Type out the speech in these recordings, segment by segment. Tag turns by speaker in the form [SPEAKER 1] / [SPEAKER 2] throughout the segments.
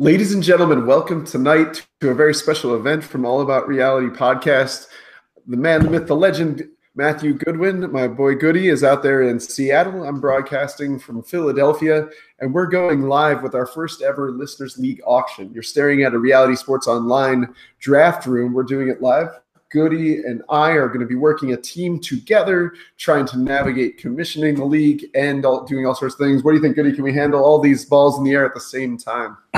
[SPEAKER 1] Ladies and gentlemen, welcome tonight to a very special event from All About Reality podcast. The man, the myth, the legend, Matthew Goodwin, my boy Goody, is out there in Seattle. I'm broadcasting from Philadelphia, and we're going live with our first ever Listeners League auction. You're staring at a Reality Sports Online draft room. We're doing it live Goody and I are going to be working a team together, trying to navigate commissioning the league and all, doing all sorts of things. What do you think, Goody? Can we handle all these balls in the air at the same time?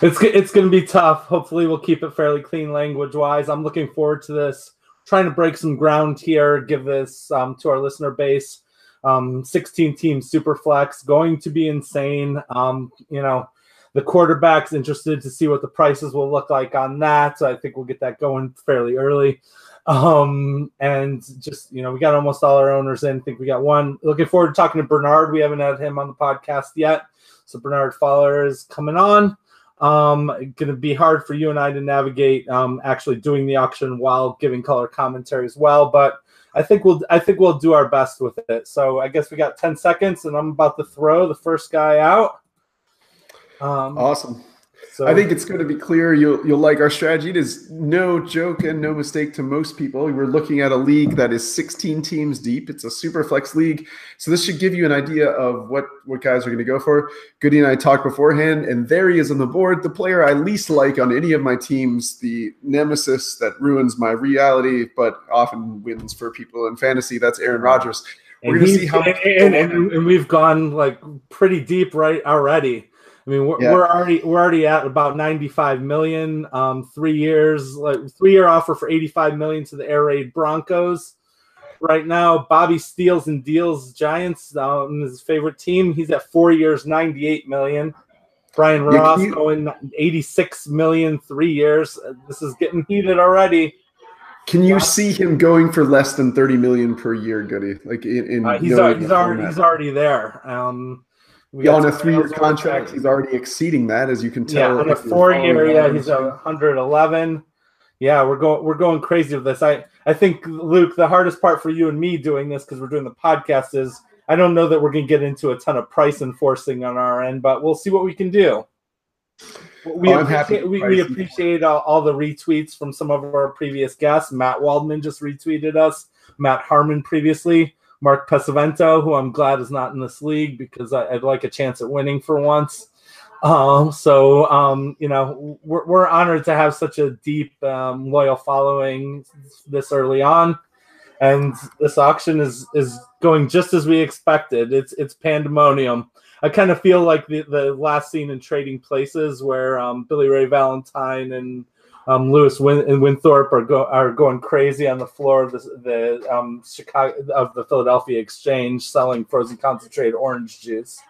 [SPEAKER 2] it's it's going to be tough. Hopefully, we'll keep it fairly clean language wise. I'm looking forward to this. Trying to break some ground here, give this um, to our listener base. Um, 16 team super flex going to be insane. Um, you know, the quarterback's interested to see what the prices will look like on that. So I think we'll get that going fairly early. Um, and just, you know, we got almost all our owners in. I think we got one. Looking forward to talking to Bernard. We haven't had him on the podcast yet. So Bernard Fowler is coming on. Um, going to be hard for you and I to navigate um, actually doing the auction while giving color commentary as well. But I think we'll I think we'll do our best with it. So I guess we got 10 seconds and I'm about to throw the first guy out.
[SPEAKER 1] Um, awesome. So, I think it's going to be clear. You'll you'll like our strategy. It is no joke and no mistake to most people. We're looking at a league that is 16 teams deep. It's a super flex league, so this should give you an idea of what what guys are going to go for. Goody and I talked beforehand, and there he is on the board. The player I least like on any of my teams, the nemesis that ruins my reality, but often wins for people in fantasy. That's Aaron Rodgers.
[SPEAKER 2] We're going to see how. And, and, and we've gone like pretty deep right already. I mean, we're, yeah. we're already we're already at about 95 million. Um, three years, like three year offer for 85 million to the air raid Broncos. Right now, Bobby steals and deals Giants, um, his favorite team. He's at four years, 98 million. Brian Ross yeah, you, going 86 million, three years. This is getting heated already.
[SPEAKER 1] Can you see him going for less than 30 million per year, Goody? Like in, in
[SPEAKER 2] uh, he's, already, he's already he's already there. Um,
[SPEAKER 1] yeah, on a three-year contract, he's already exceeding that, as you can tell.
[SPEAKER 2] Yeah, on a four-year, yeah, he's a 111. Yeah, we're going we're going crazy with this. I I think Luke, the hardest part for you and me doing this because we're doing the podcast is I don't know that we're going to get into a ton of price enforcing on our end, but we'll see what we can do. We oh, appreciate, we, we, appreciate all, all, the retweets from some of our previous guests. Matt Waldman just retweeted us. Matt Harmon previously. Mark Pesavento, who I'm glad is not in this league because I, would like a chance at winning for once. Um, so, um, you know, we're, we're, honored to have such a deep, um, loyal following this early on. And this auction is is going just as we expected. It's it's pandemonium. I kind of feel like the, the last scene in Trading Places where um, Billy Ray Valentine and um, Lewis Win- and Winthorpe are, go- are going crazy on the floor of the, the um, Chicago of the Philadelphia Exchange selling frozen concentrated orange juice.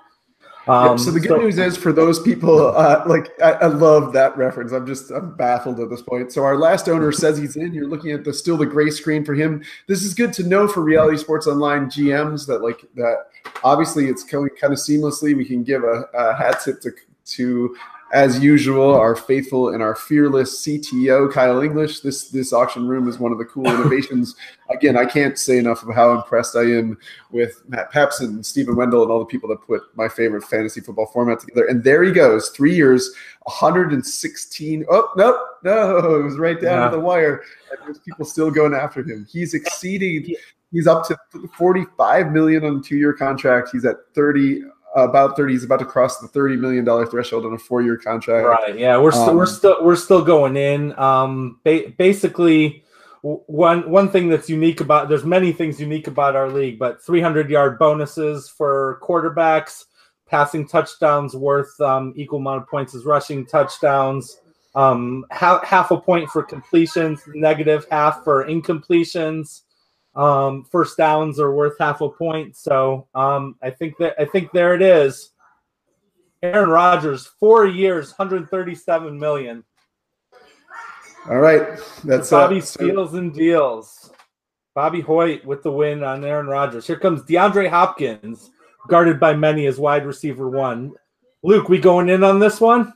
[SPEAKER 1] Um, so the good so, news is for those people, uh, like I, I, love that reference. I'm just I'm baffled at this point. So our last owner says he's in. You're looking at the still the gray screen for him. This is good to know for Reality Sports Online GMs that like that. Obviously, it's going kind of seamlessly. We can give a, a hat tip to to as usual, our faithful and our fearless CTO, Kyle English. This this auction room is one of the cool innovations. Again, I can't say enough of how impressed I am with Matt Peps and Stephen Wendell, and all the people that put my favorite fantasy football format together. And there he goes, three years, 116. Oh no, no, it was right down yeah. to the wire. And there's people still going after him. He's exceeding. He's up to 45 million on a two-year contract. He's at 30 about 30 he's about to cross the 30 million dollar threshold on a four-year contract.
[SPEAKER 2] Right yeah we're still um, we're still we're still going in. Um ba- basically one one thing that's unique about there's many things unique about our league but 300 yard bonuses for quarterbacks passing touchdowns worth um, equal amount of points as rushing touchdowns um half, half a point for completions negative half for incompletions um, first downs are worth half a point. So um, I think that I think there it is. Aaron Rodgers, four years, 137 million.
[SPEAKER 1] All right, that's
[SPEAKER 2] Bobby uh, steals and deals. Bobby Hoyt with the win on Aaron Rodgers. Here comes DeAndre Hopkins, guarded by many as wide receiver one. Luke, we going in on this one?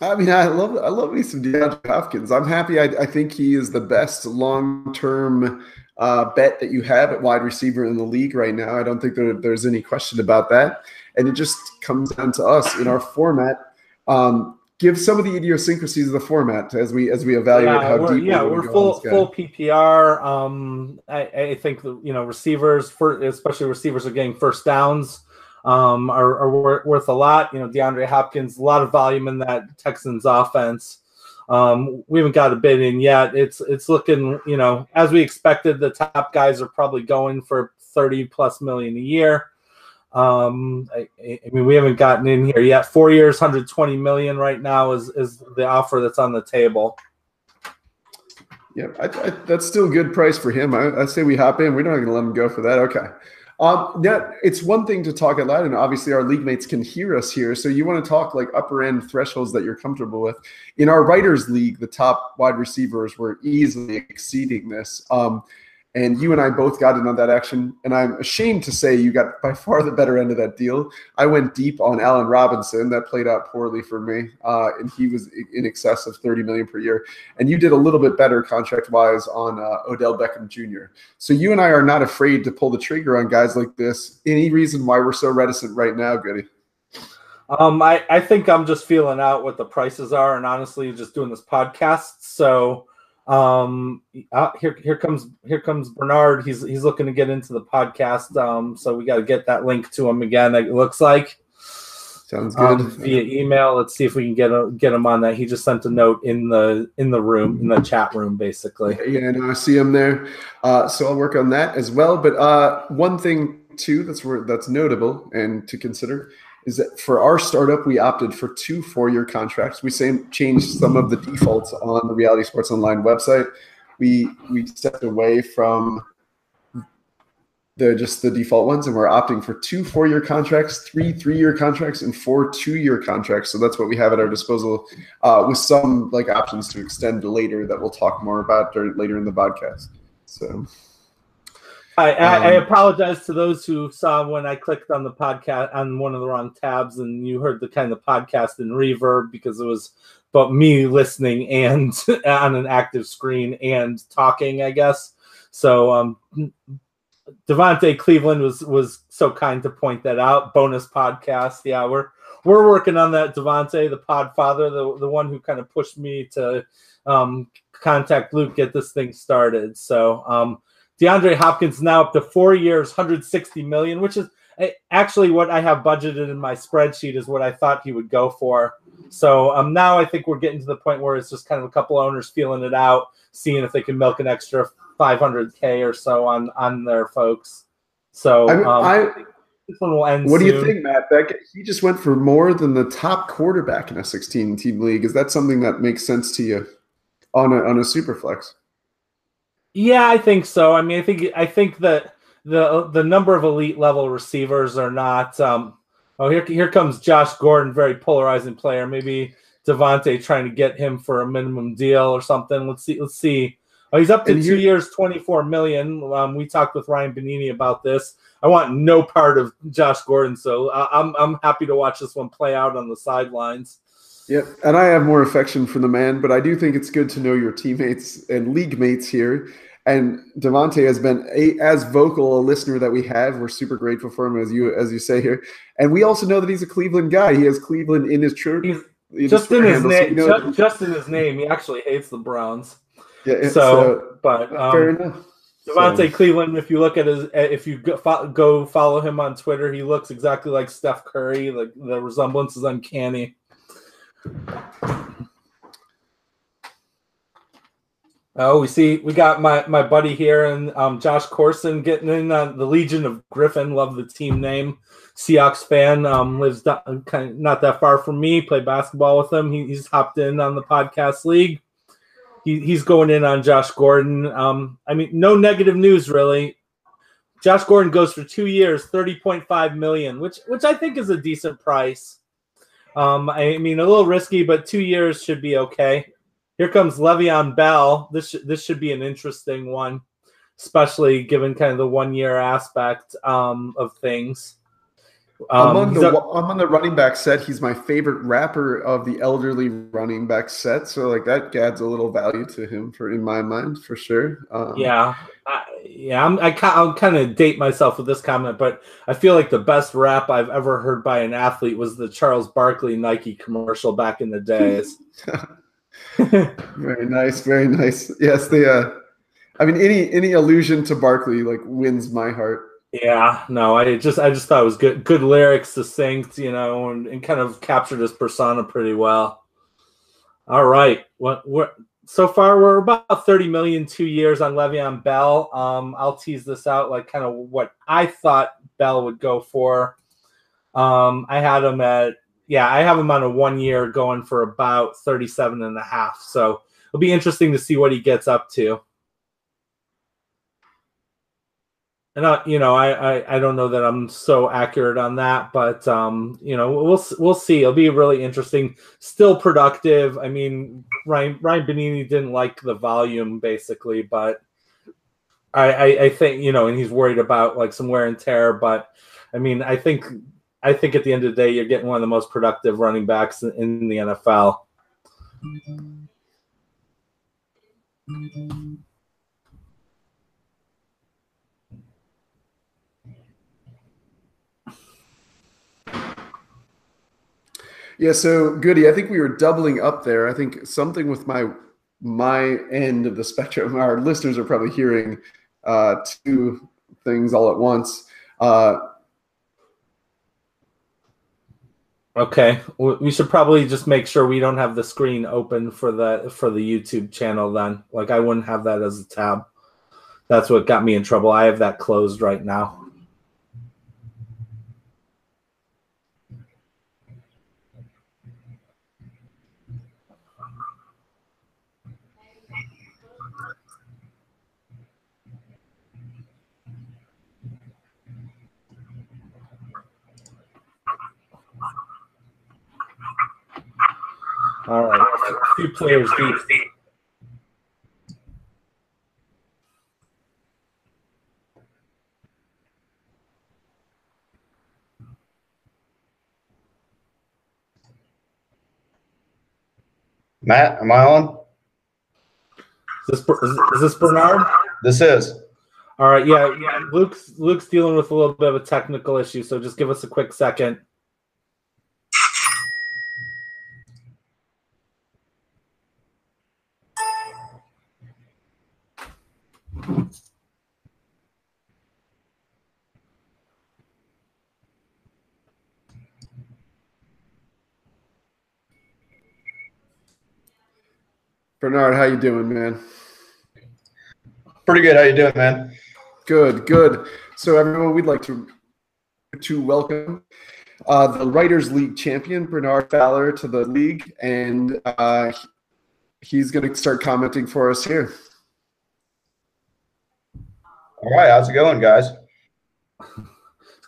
[SPEAKER 1] I mean, I love I love me some DeAndre Hopkins. I'm happy. I, I think he is the best long term uh, bet that you have at wide receiver in the league right now. I don't think there, there's any question about that. And it just comes down to us in our format. Um, give some of the idiosyncrasies of the format as we as we evaluate
[SPEAKER 2] yeah,
[SPEAKER 1] how deep.
[SPEAKER 2] Yeah, we're full full PPR. Um, I, I think you know receivers, for, especially receivers, are getting first downs. Um, are, are worth a lot. You know, DeAndre Hopkins, a lot of volume in that Texans offense. Um, we haven't got a bid in yet. It's it's looking, you know, as we expected. The top guys are probably going for thirty plus million a year. Um, I, I, mean, we haven't gotten in here yet. Four years, 120 million right now is is the offer that's on the table.
[SPEAKER 1] Yeah, I, that's still a good price for him. I, say we hop in. We're not going to let him go for that. Okay. Um, that it's one thing to talk out loud, and obviously our league mates can hear us here. So you want to talk like upper end thresholds that you're comfortable with. In our writers league, the top wide receivers were easily exceeding this. Um, and you and I both got in on that action. And I'm ashamed to say you got by far the better end of that deal. I went deep on Allen Robinson. That played out poorly for me, uh, and he was in excess of 30 million per year. And you did a little bit better contract wise on uh, Odell Beckham Jr. So you and I are not afraid to pull the trigger on guys like this. Any reason why we're so reticent right now, Goody?
[SPEAKER 2] Um, I, I think I'm just feeling out what the prices are, and honestly, just doing this podcast. So um, uh, here here comes here comes Bernard. He's he's looking to get into the podcast. Um, so we got to get that link to him again. It looks like.
[SPEAKER 1] Sounds good. Um,
[SPEAKER 2] via email. Let's see if we can get a, get him on that. He just sent a note in the in the room in the chat room, basically.
[SPEAKER 1] Yeah, no, I see him there. Uh, so I'll work on that as well. But uh, one thing too that's where that's notable and to consider is that for our startup, we opted for two four-year contracts. We same, changed some of the defaults on the Reality Sports Online website. We we stepped away from the just the default ones, and we're opting for two four-year contracts, three three-year contracts, and four two-year contracts. So that's what we have at our disposal, uh, with some like options to extend later that we'll talk more about during, later in the podcast. So.
[SPEAKER 2] I, I, um, I, apologize to those who saw when I clicked on the podcast on one of the wrong tabs and you heard the kind of podcast in reverb because it was but me listening and on an active screen and talking, I guess. So um Devonte Cleveland was was so kind to point that out. Bonus podcast. Yeah, we're we're working on that. Devonte, the Podfather, the the one who kind of pushed me to um, contact Luke, get this thing started. So um, DeAndre Hopkins now up to four years, 160 million, which is eh, actually what I have budgeted in my spreadsheet is what I thought he would go for. So um, now I think we're getting to the point where it's just kind of a couple owners feeling it out, seeing if they can milk an extra 500k or so on on their folks. So
[SPEAKER 1] I, um, I this one will end. What soon. do you think, Matt? That he just went for more than the top quarterback in a 16 team league. Is that something that makes sense to you on a on a super flex?
[SPEAKER 2] Yeah, I think so. I mean, I think I think that the the number of elite level receivers are not. Um, oh, here here comes Josh Gordon, very polarizing player. Maybe Devonte trying to get him for a minimum deal or something. Let's see. Let's see. Oh, he's up to and two years, twenty four million. Um, we talked with Ryan Benini about this. I want no part of Josh Gordon, so I'm I'm happy to watch this one play out on the sidelines.
[SPEAKER 1] Yep, and I have more affection for the man, but I do think it's good to know your teammates and league mates here and Devonte has been a, as vocal a listener that we have. We're super grateful for him, as you as you say here. And we also know that he's a Cleveland guy. He has Cleveland in his church.
[SPEAKER 2] Just in his name. So just, just, in his name, he actually hates the Browns. Yeah. So, so but um, fair enough. Devonte so. Cleveland, if you look at his, if you go, go follow him on Twitter, he looks exactly like Steph Curry. Like the resemblance is uncanny. Oh, we see we got my my buddy here and um, Josh Corson getting in uh, the Legion of Griffin. Love the team name. Seahawks fan um, lives kind of not that far from me. Play basketball with him. He, he's hopped in on the podcast league. He, he's going in on Josh Gordon. Um, I mean, no negative news really. Josh Gordon goes for two years, thirty point five million, which which I think is a decent price. Um, I mean, a little risky, but two years should be okay. Here comes Le'Veon Bell. This this should be an interesting one, especially given kind of the one year aspect um, of things.
[SPEAKER 1] Um, among the among the running back set, he's my favorite rapper of the elderly running back set. So like that adds a little value to him for in my mind for sure.
[SPEAKER 2] Um, yeah, I, yeah. I'm I, I'll kind of date myself with this comment, but I feel like the best rap I've ever heard by an athlete was the Charles Barkley Nike commercial back in the days.
[SPEAKER 1] very nice, very nice. Yes, the. Uh, I mean, any any allusion to Barkley like wins my heart.
[SPEAKER 2] Yeah, no, I just I just thought it was good good lyrics, succinct, you know, and, and kind of captured his persona pretty well. All right. What what so far we're about 30 million two years on Le'Veon Bell. Um, I'll tease this out like kind of what I thought Bell would go for. Um, I had him at yeah, I have him on a one year going for about 37 and a half. So it'll be interesting to see what he gets up to. and I, you know, I, I, I don't know that I'm so accurate on that, but um, you know, we'll we'll see. It'll be really interesting. Still productive. I mean, Ryan Ryan Benini didn't like the volume basically, but I, I, I think you know, and he's worried about like some wear and tear. But I mean, I think I think at the end of the day, you're getting one of the most productive running backs in, the NFL.
[SPEAKER 1] Yeah, so Goody, I think we were doubling up there. I think something with my my end of the spectrum. Our listeners are probably hearing uh, two things all at once. Uh,
[SPEAKER 2] okay, we should probably just make sure we don't have the screen open for the for the YouTube channel. Then, like, I wouldn't have that as a tab. That's what got me in trouble. I have that closed right now. All right, a few players deep.
[SPEAKER 3] Matt, am I on?
[SPEAKER 2] Is this, is this Bernard?
[SPEAKER 3] This is.
[SPEAKER 2] All right, yeah, yeah. Luke's Luke's dealing with a little bit of a technical issue, so just give us a quick second.
[SPEAKER 1] Bernard, how you doing, man?
[SPEAKER 3] Pretty good. How you doing, man?
[SPEAKER 1] Good, good. So everyone, we'd like to to welcome uh, the Writers League champion Bernard Fowler to the league, and uh, he's going to start commenting for us here.
[SPEAKER 3] All right, how's it going, guys?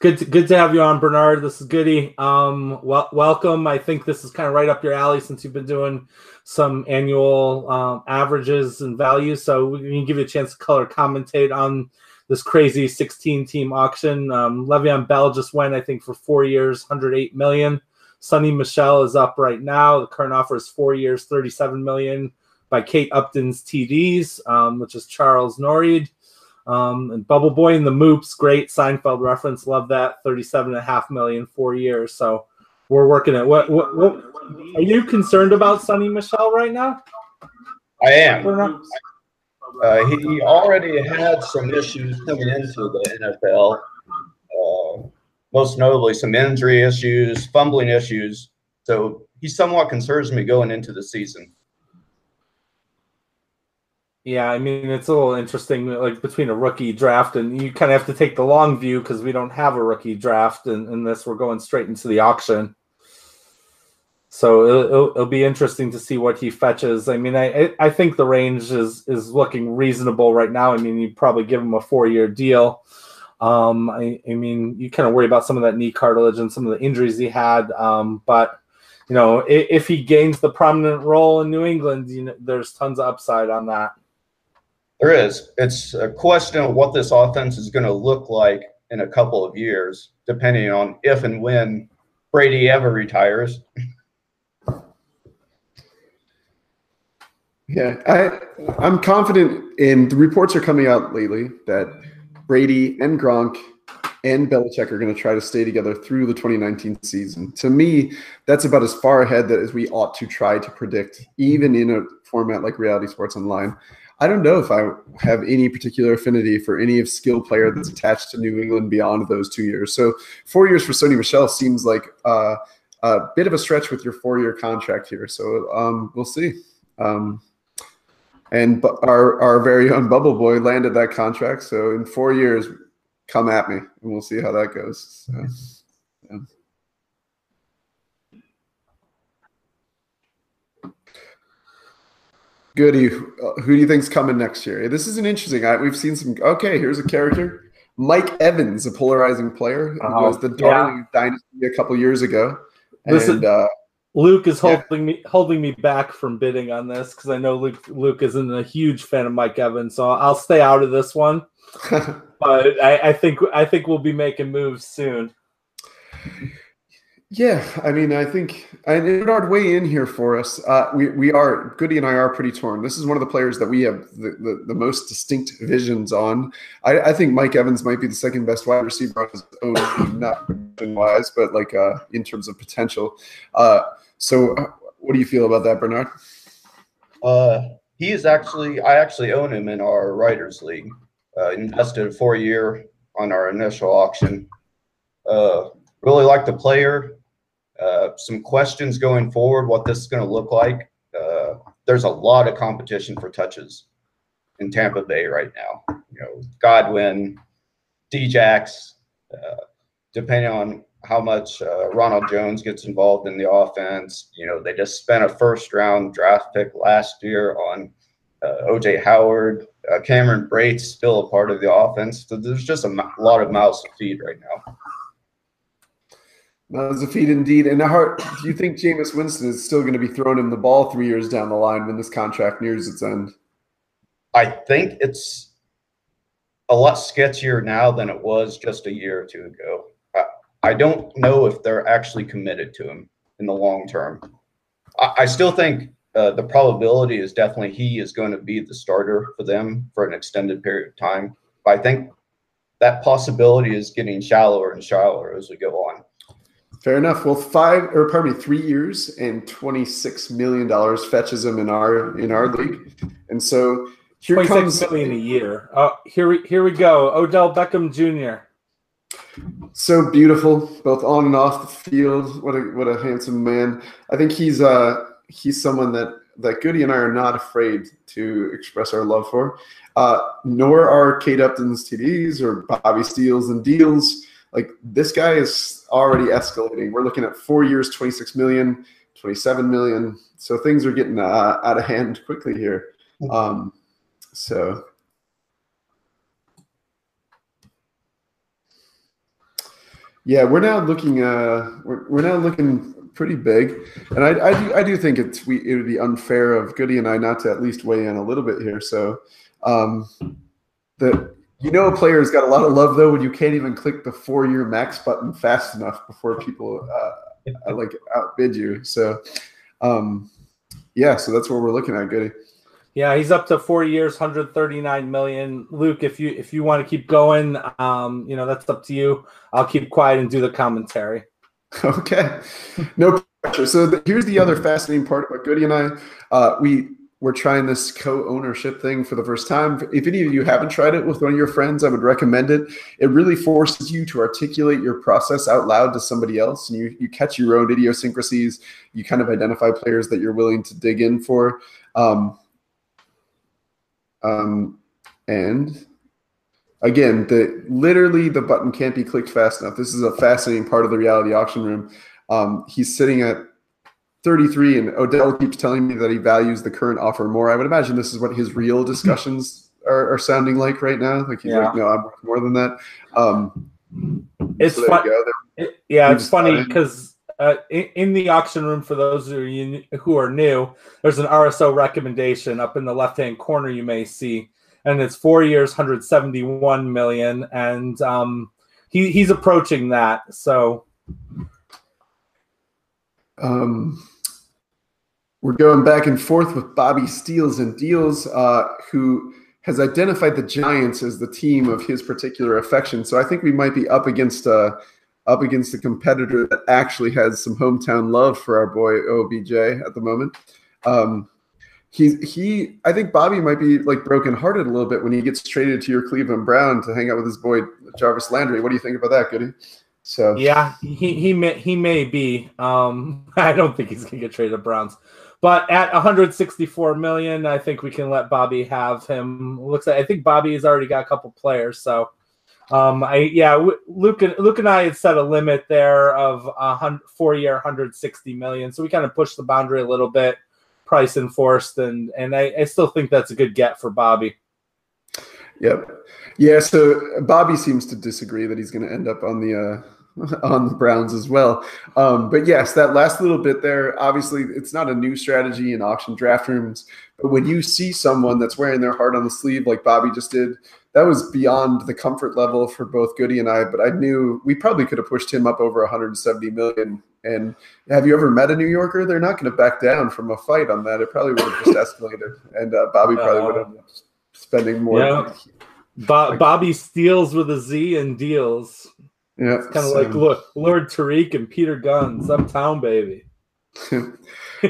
[SPEAKER 2] Good to, good to have you on, Bernard. This is Goody. Um, well, welcome. I think this is kind of right up your alley since you've been doing some annual um, averages and values. So we can give you a chance to color commentate on this crazy 16 team auction. Um, Le'Veon Bell just went, I think, for four years, 108 million. Sony Michel is up right now. The current offer is four years, 37 million by Kate Upton's TDs, um, which is Charles Norreed. Um, and Bubble Boy and the Moops, great Seinfeld reference. Love that. 37 and a half million, four years. So we're working at what, what, what are you concerned about Sony Michel right now?
[SPEAKER 3] I am. Uh, he already had some issues coming into the NFL. Uh, most notably, some injury issues, fumbling issues. So he somewhat concerns me going into the season.
[SPEAKER 2] Yeah, I mean it's a little interesting, like between a rookie draft and you kind of have to take the long view because we don't have a rookie draft, and in this we're going straight into the auction. So it'll, it'll, it'll, be interesting to see what he fetches. I mean, I I think the range is is looking reasonable right now. I mean, you probably give him a four year deal. Um, I, I mean, you kind of worry about some of that knee cartilage and some of the injuries he had, um, but you know, if, if he gains the prominent role in New England, you know, there's tons of upside on that.
[SPEAKER 3] There is. It's a question of what this offense is going to look like in a couple of years, depending on if and when Brady ever retires.
[SPEAKER 1] Yeah, I I'm confident in the reports are coming out lately that Brady and Gronk and Belichick are going to try to stay together through the 2019 season. To me, that's about as far ahead that as we ought to try to predict, even in a format like Reality Sports Online. I don't know if I have any particular affinity for any of skill player that's attached to New England beyond those two years. So four years for Sony Michel seems like uh, a bit of a stretch with your four-year contract here. So um, we'll see. Um, and our our very own Bubble Boy landed that contract. So in four years, come at me, and we'll see how that goes. So, yeah. Goody, who do you think's coming next year? This is an interesting. I, we've seen some. Okay, here's a character, Mike Evans, a polarizing player who uh-huh. was the Darling yeah. dynasty a couple years ago, and
[SPEAKER 2] Listen, uh, Luke is holding yeah. me holding me back from bidding on this because I know Luke Luke isn't a huge fan of Mike Evans, so I'll stay out of this one. but I, I think I think we'll be making moves soon.
[SPEAKER 1] Yeah, I mean, I think and Bernard weigh in here for us. Uh, we we are Goody and I are pretty torn. This is one of the players that we have the, the, the most distinct visions on. I, I, think Mike Evans might be the second best wide receiver on his own not wise, but like uh, in terms of potential. Uh, so, uh, what do you feel about that, Bernard?
[SPEAKER 3] Uh, he is actually I actually own him in our writers league. Uh, invested a four year on our initial auction. Really like the player uh, some questions going forward, what this is going to look like. Uh, there's a lot of competition for touches in Tampa Bay right now. You know, Godwin, Djax, uh, depending on how much uh, Ronald Jones gets involved in the offense. You know, they just spent a first round draft pick last year on uh, OJ Howard. Uh, Cameron Brate's still a part of the offense. So there's just a m- lot of mouths to feed right now.
[SPEAKER 1] That was a feat indeed. And how do you think Jameis Winston is still going to be throwing him the ball three years down the line when this contract nears its end?
[SPEAKER 3] I think it's a lot sketchier now than it was just a year or two ago. I, I don't know if they're actually committed to him in the long term. I, I still think uh, the probability is definitely he is going to be the starter for them for an extended period of time. But I think that possibility is getting shallower and shallower as we go on.
[SPEAKER 1] Fair enough. Well, five or pardon me, three years and twenty six million dollars fetches him in our in our league, and so
[SPEAKER 2] here comes million a year. Oh, here we here we go. Odell Beckham Jr.
[SPEAKER 1] So beautiful, both on and off the field. What a what a handsome man. I think he's uh he's someone that that Goody and I are not afraid to express our love for. Uh, nor are Kate Upton's TDs or Bobby Steals and deals like this guy is already escalating. We're looking at four years, 26 million, 27 million. So things are getting uh, out of hand quickly here. Um, so yeah, we're now looking. Uh, we're, we're now looking pretty big, and I, I do I do think it's we it would be unfair of Goody and I not to at least weigh in a little bit here. So um, the you know, a player's got a lot of love though when you can't even click the four-year max button fast enough before people uh, uh, like outbid you. So, um, yeah, so that's what we're looking at, Goody.
[SPEAKER 2] Yeah, he's up to four years, 139 million. Luke, if you if you want to keep going, um, you know that's up to you. I'll keep quiet and do the commentary.
[SPEAKER 1] Okay, no pressure. So the, here's the other fascinating part about Goody and I. Uh, we we're trying this co-ownership thing for the first time. If any of you haven't tried it with one of your friends, I would recommend it. It really forces you to articulate your process out loud to somebody else, and you you catch your own idiosyncrasies. You kind of identify players that you're willing to dig in for. Um, um, and again, the literally the button can't be clicked fast enough. This is a fascinating part of the reality auction room. Um, he's sitting at 33 and Odell keeps telling me that he values the current offer more. I would imagine this is what his real discussions are, are sounding like right now. Like he's yeah. like, no, I'm worth more than that. Um,
[SPEAKER 2] it's so fun- it, yeah, it's funny because uh, in, in, the auction room, for those who are, who are new, there's an RSO recommendation up in the left hand corner you may see, and it's four years, 171 million, and um, he he's approaching that. So,
[SPEAKER 1] um, we're going back and forth with Bobby Steals and Deals, uh, who has identified the Giants as the team of his particular affection. So I think we might be up against a up against a competitor that actually has some hometown love for our boy OBJ at the moment. Um, he he I think Bobby might be like brokenhearted a little bit when he gets traded to your Cleveland Brown to hang out with his boy Jarvis Landry. What do you think about that, Goody?
[SPEAKER 2] So yeah, he he may he may be. Um, I don't think he's gonna get traded to Browns, but at 164 million, I think we can let Bobby have him. Looks like I think Bobby has already got a couple players, so um, I yeah, Luke and Luke and I had set a limit there of a four year, 160 million, so we kind of pushed the boundary a little bit price enforced, and and I, I still think that's a good get for Bobby.
[SPEAKER 1] Yep. Yeah. So Bobby seems to disagree that he's going to end up on the uh, on the Browns as well. Um, but yes, that last little bit there. Obviously, it's not a new strategy in auction draft rooms, but when you see someone that's wearing their heart on the sleeve, like Bobby just did, that was beyond the comfort level for both Goody and I. But I knew we probably could have pushed him up over 170 million. And have you ever met a New Yorker? They're not going to back down from a fight on that. It probably would have just escalated, and uh, Bobby probably would have spending more.
[SPEAKER 2] Yeah. Bo- Bobby steals with a Z and deals.
[SPEAKER 1] Yeah,
[SPEAKER 2] it's kind of so. like look, Lord Tariq and Peter Gunz, some town baby.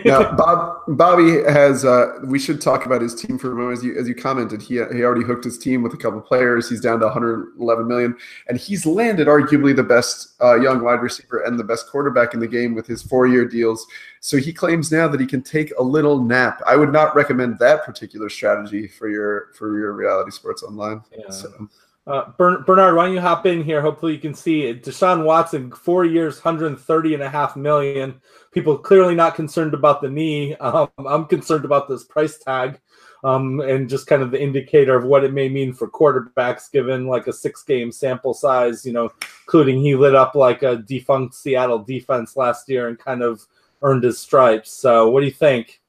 [SPEAKER 1] now, Bob, Bobby has. Uh, we should talk about his team for a moment. As you as you commented, he he already hooked his team with a couple players. He's down to 111 million, and he's landed arguably the best uh, young wide receiver and the best quarterback in the game with his four year deals. So he claims now that he can take a little nap. I would not recommend that particular strategy for your for your reality sports online. Yeah. So.
[SPEAKER 2] Uh, Bernard, why don't you hop in here? Hopefully you can see it. Deshaun Watson, four years, 130 and a half million. People clearly not concerned about the knee. Um, I'm concerned about this price tag um, and just kind of the indicator of what it may mean for quarterbacks given like a six game sample size, you know, including he lit up like a defunct Seattle defense last year and kind of earned his stripes. So what do you think?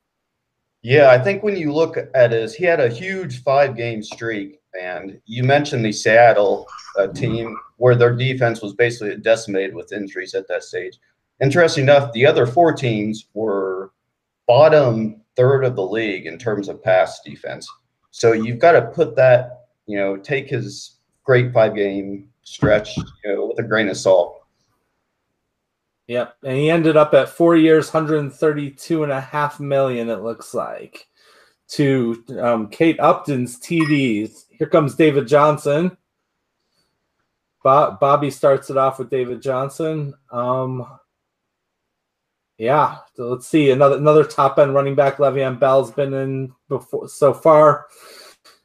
[SPEAKER 3] Yeah, I think when you look at his, he had a huge five game streak and you mentioned the Seattle uh, team where their defense was basically decimated with injuries at that stage. Interesting enough, the other four teams were bottom third of the league in terms of pass defense. So you've got to put that, you know, take his great five game stretch you know, with a grain of salt.
[SPEAKER 2] Yep. And he ended up at four years, 132 and a half million, it looks like, to um, Kate Upton's TDs. Here comes David Johnson. Bob, Bobby starts it off with David Johnson. Um, yeah, so let's see another another top end running back. Le'Veon Bell's been in before so far.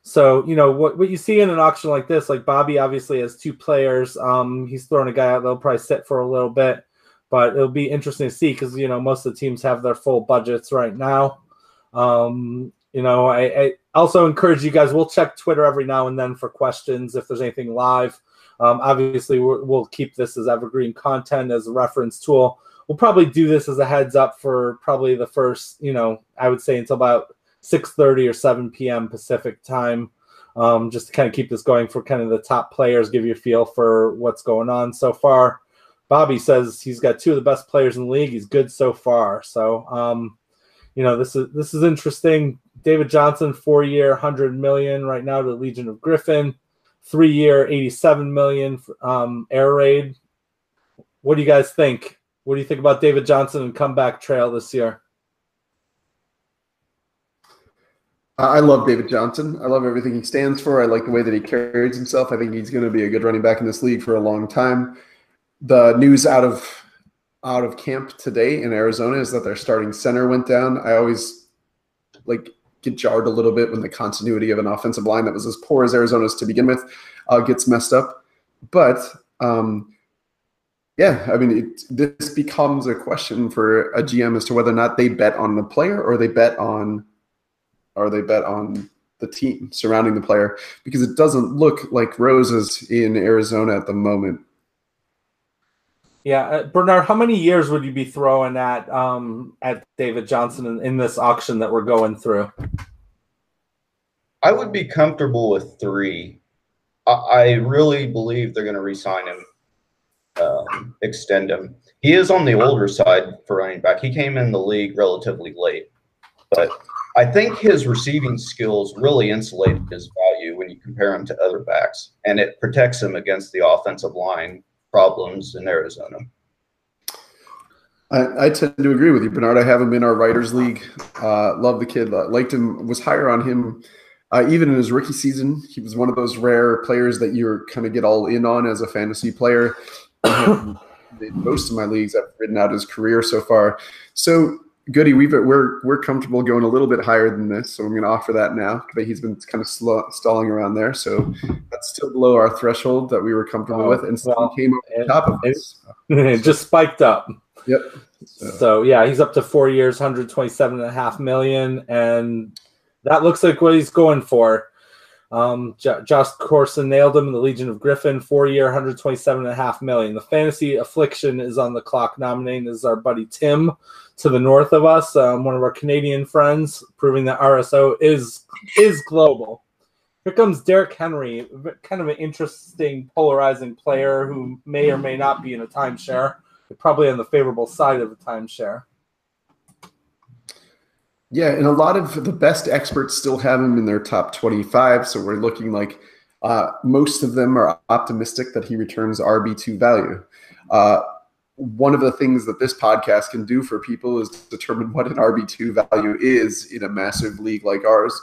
[SPEAKER 2] So you know what what you see in an auction like this, like Bobby obviously has two players. Um, he's throwing a guy out that'll probably sit for a little bit, but it'll be interesting to see because you know most of the teams have their full budgets right now. Um, you know, I, I, also encourage you guys. We'll check Twitter every now and then for questions if there's anything live. Um, obviously, we will keep this as evergreen content as a reference tool. We'll probably do this as a heads up for probably the first, you know, I would say until about 6:30 or 7 p.m. Pacific time, um, just to kind of keep this going for kind of the top players, give you a feel for what's going on so far. Bobby says he's got two of the best players in the league. He's good so far. So, um, you know, this is this is interesting. David Johnson, four year, 100 million right now to Legion of Griffin, three year, 87 million um, air raid. What do you guys think? What do you think about David Johnson and comeback trail this year?
[SPEAKER 1] I love David Johnson. I love everything he stands for. I like the way that he carries himself. I think he's going to be a good running back in this league for a long time. The news out of out of camp today in Arizona is that their starting center went down. I always like get jarred a little bit when the continuity of an offensive line that was as poor as Arizona's to begin with uh, gets messed up. But um, yeah, I mean, it, this becomes a question for a GM as to whether or not they bet on the player or they bet on, or they bet on the team surrounding the player because it doesn't look like roses in Arizona at the moment.
[SPEAKER 2] Yeah, uh, Bernard, how many years would you be throwing at um, at David Johnson in, in this auction that we're going through?
[SPEAKER 3] I would be comfortable with three. I, I really believe they're going to re-sign him um, extend him. He is on the older side for running back. He came in the league relatively late, but I think his receiving skills really insulate his value when you compare him to other backs, and it protects him against the offensive line problems in Arizona.
[SPEAKER 1] I, I, tend to agree with you, Bernard. I have him in our writers league. Uh, love the kid. Liked him. Was higher on him uh, even in his rookie season. He was one of those rare players that you kind of get all in on as a fantasy player. most of my leagues, I've written out his career so far. So Goody, we've we're we're comfortable going a little bit higher than this, so I'm going to offer that now. But he's been kind of slow, stalling around there, so that's still below our threshold that we were comfortable oh, with, and still well, came over
[SPEAKER 2] it, top of it. It just spiked up.
[SPEAKER 1] Yep.
[SPEAKER 2] So. so. yeah, he's up to four years, 127 and a half million, and that looks like what he's going for. Um, J- Josh Corson nailed him in the Legion of Griffin, four year, 127 and a half million. The fantasy affliction is on the clock. Nominating is our buddy Tim to the north of us, um, one of our Canadian friends, proving that RSO is is global. Here comes Derrick Henry, kind of an interesting, polarizing player who may or may not be in a timeshare, probably on the favorable side of a timeshare.
[SPEAKER 1] Yeah, and a lot of the best experts still have him in their top 25. So we're looking like uh, most of them are optimistic that he returns RB2 value. Uh, one of the things that this podcast can do for people is determine what an RB2 value is in a massive league like ours.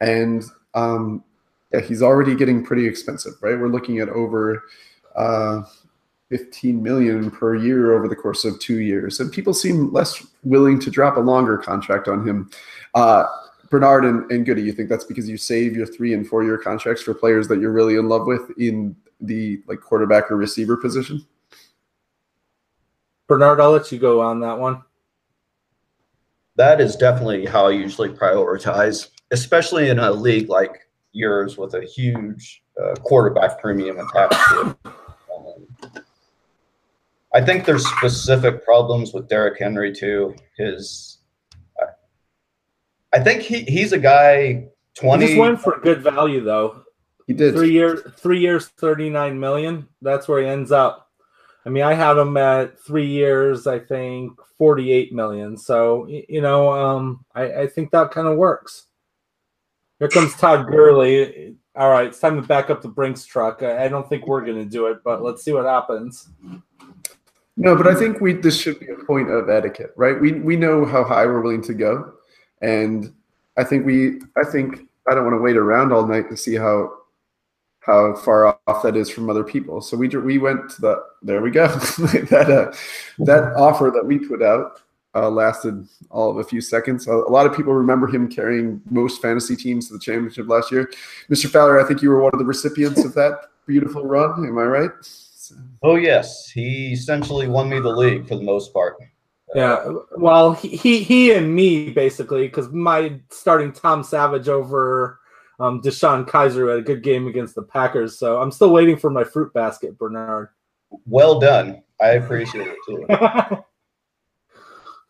[SPEAKER 1] And um, yeah, he's already getting pretty expensive, right? We're looking at over uh, 15 million per year over the course of two years. And people seem less willing to drop a longer contract on him. Uh, Bernard and, and Goody, you think that's because you save your three and four year contracts for players that you're really in love with in the like quarterback or receiver position?
[SPEAKER 2] Bernard, I'll let you go on that one.
[SPEAKER 3] That is definitely how I usually prioritize, especially in a league like yours with a huge uh, quarterback premium attached to it. I think there's specific problems with Derrick Henry too. His, I think he he's a guy. Twenty.
[SPEAKER 2] He just went for good value though.
[SPEAKER 1] He did
[SPEAKER 2] three years. Three years, thirty nine million. That's where he ends up. I mean, I have him at three years, I think 48 million. So, you know, um, I, I think that kind of works. Here comes Todd Gurley. All right, it's time to back up the Brinks truck. I, I don't think we're going to do it, but let's see what happens.
[SPEAKER 1] No, but I think we this should be a point of etiquette, right? We we know how high we're willing to go, and I think we I think I don't want to wait around all night to see how how far off that is from other people. So we we went to the there we go that uh, that offer that we put out uh, lasted all of a few seconds. A, a, lot of people remember him carrying most fantasy teams to the championship last year. Mr. Fowler, I think you were one of the recipients of that beautiful run. Am I right?
[SPEAKER 3] Oh yes, he essentially won me the league for the most part.
[SPEAKER 2] Yeah, well, he he, he and me basically because my starting Tom Savage over um, DeShone Kizer had a good game against the Packers. So I'm still waiting for my fruit basket, Bernard.
[SPEAKER 3] Well done. I appreciate it too.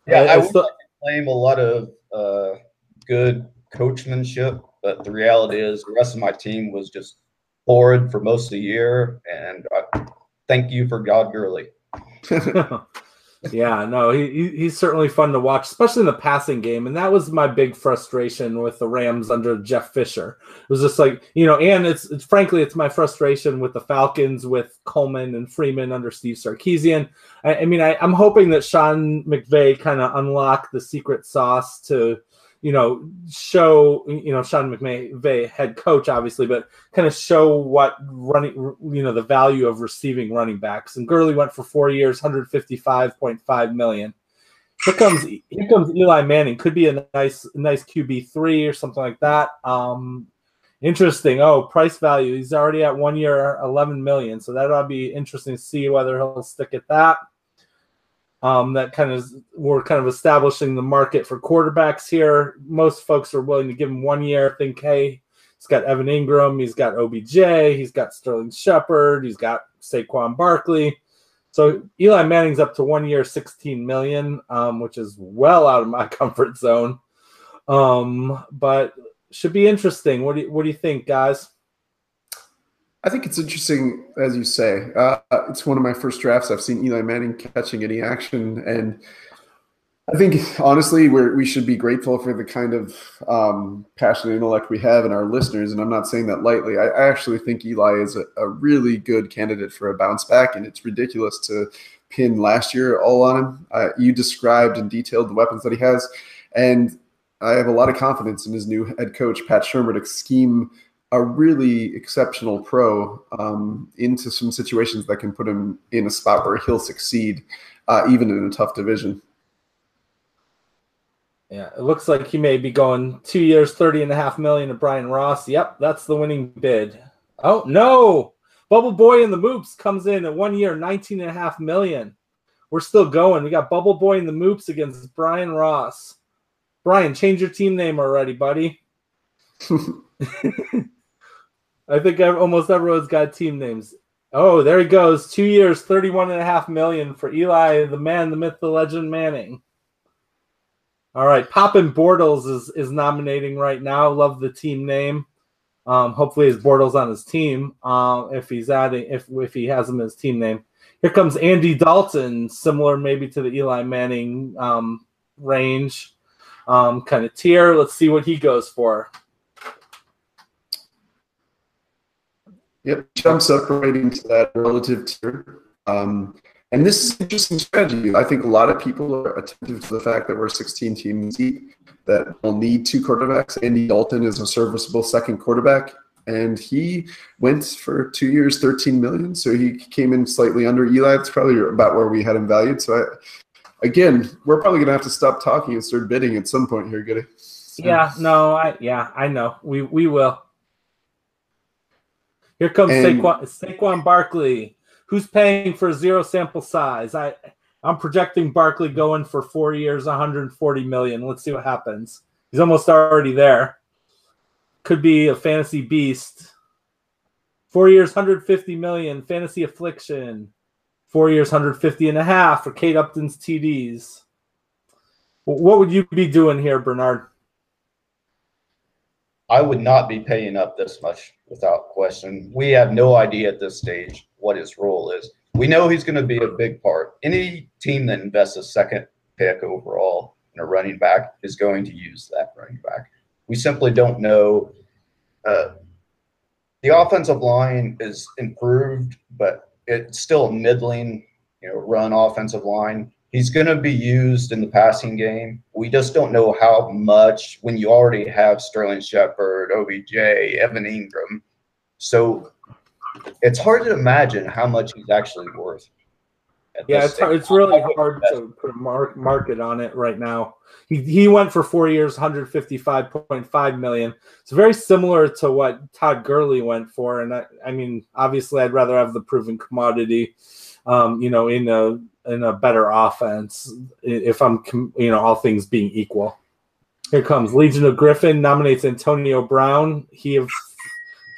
[SPEAKER 3] yeah, I would still... claim a lot of uh, good coachmanship, but the reality is the rest of my team was just horrid for most of the year. And I, thank you for Todd Gurley.
[SPEAKER 2] yeah, no, he, he's certainly fun to watch, especially in the passing game. And that was my big frustration with the Rams under Jeff Fisher. It was just like, you know, and it's, it's frankly, it's my frustration with the Falcons with Coleman and Freeman under Steve Sarkisian. I, I mean, I, I'm hoping that Sean McVay kind of unlocked the secret sauce to you know, show, you know, Sean McVay, head coach, obviously, but kind of show what running, you know, the value of receiving running backs. And Gurley went for four years, 155.5 million. Here comes here comes Eli Manning. Could be a nice nice QB three or something like that. Um, interesting. Oh, price value. He's already at one year, 11 million. So that will be interesting to see whether he'll stick at that um, that kind of we're kind of establishing the market for quarterbacks here. Most folks are willing to give him one year. Think, hey, he's got Evan Engram, he's got OBJ, he's got Sterling Shepard, he's got Saquon Barkley. So Eli Manning's up to one year, 16 million, um, which is well out of my comfort zone. Um, but should be interesting. What do you, what do you think, guys?
[SPEAKER 1] I think it's interesting, as you say. Uh, it's one of my first drafts. I've seen Eli Manning catching any action, and I think honestly, we we should be grateful for the kind of um, passion and intellect we have in our listeners. And I'm not saying that lightly. I, I actually think Eli is a, a, really good candidate for a bounce back, and it's ridiculous to pin last year all on him. Uh, you described and detailed the weapons that he has, and I have a lot of confidence in his new head coach, Pat Shurmur, to scheme a really exceptional pro um, into some situations that can put him in a spot where he'll succeed, uh, even in a tough division.
[SPEAKER 2] Yeah, it looks like he may be going two years, 30 and a half million to Brian Ross. Yep, that's the winning bid. Oh, no. Bubble Boy in the Moops comes in at one year, 19 and a half million. We're still going. We got Bubble Boy in the Moops against Brian Ross. Brian, change your team name already, buddy. I think almost everyone's got team names. Oh, there he goes. Two years, 31 and a half million for Eli, the man, the myth, the legend Manning. All right. Poppin Bortles is, is nominating right now. Love the team name. Um, hopefully his Bortles on his team. Uh, if he's adding if if he has him as team name. Here comes Andy Dalton, similar maybe to the Eli Manning um, range um, kind of tier. Let's see what he goes for.
[SPEAKER 1] Yep, jumps up right into that relative tier. Um, and this is an interesting strategy. I think a lot of people are attentive to the fact that we're 16 teams deep, that we'll need two quarterbacks. Andy Dalton is a serviceable second quarterback, and he went for two years, 13 million. So he came in slightly under Eli. It's probably about where we had him valued. So I, again, we're probably gonna have to stop talking and start bidding at some point here, Goody.
[SPEAKER 2] So. Yeah, no, I yeah, I know. We we will. Here comes and, Saquon, Saquon Barkley. Who's paying for zero sample size? I I'm projecting Barkley going for four years, 140 million. Let's see what happens. He's almost already there. Could be a fantasy beast. Four years, 150 million. Fantasy affliction. Four years, 150 and a half for Kate Upton's TDs. What would you be doing here, Bernard?
[SPEAKER 3] I would not be paying up this much without question. We have no idea at this stage what his role is. We know he's going to be a big part. Any team that invests a second pick overall in a running back is going to use that running back. We simply don't know. Uh, the offensive line is improved, but it's still a middling, you know, run offensive line. He's going to be used in the passing game. We just don't know how much when you already have Sterling Shepard, OBJ, Evan Engram. So it's hard to imagine how much he's actually worth.
[SPEAKER 2] Yeah, it's hard, it's really hard to put a mark, market on it right now. He, he went for four years, 155.5 million. It's very similar to what Todd Gurley went for, and I, I mean, obviously, I'd rather have the proven commodity, um, you know, in a in a better offense if I'm, you know, all things being equal. Here comes Legion of Griffin nominates Antonio Brown. He of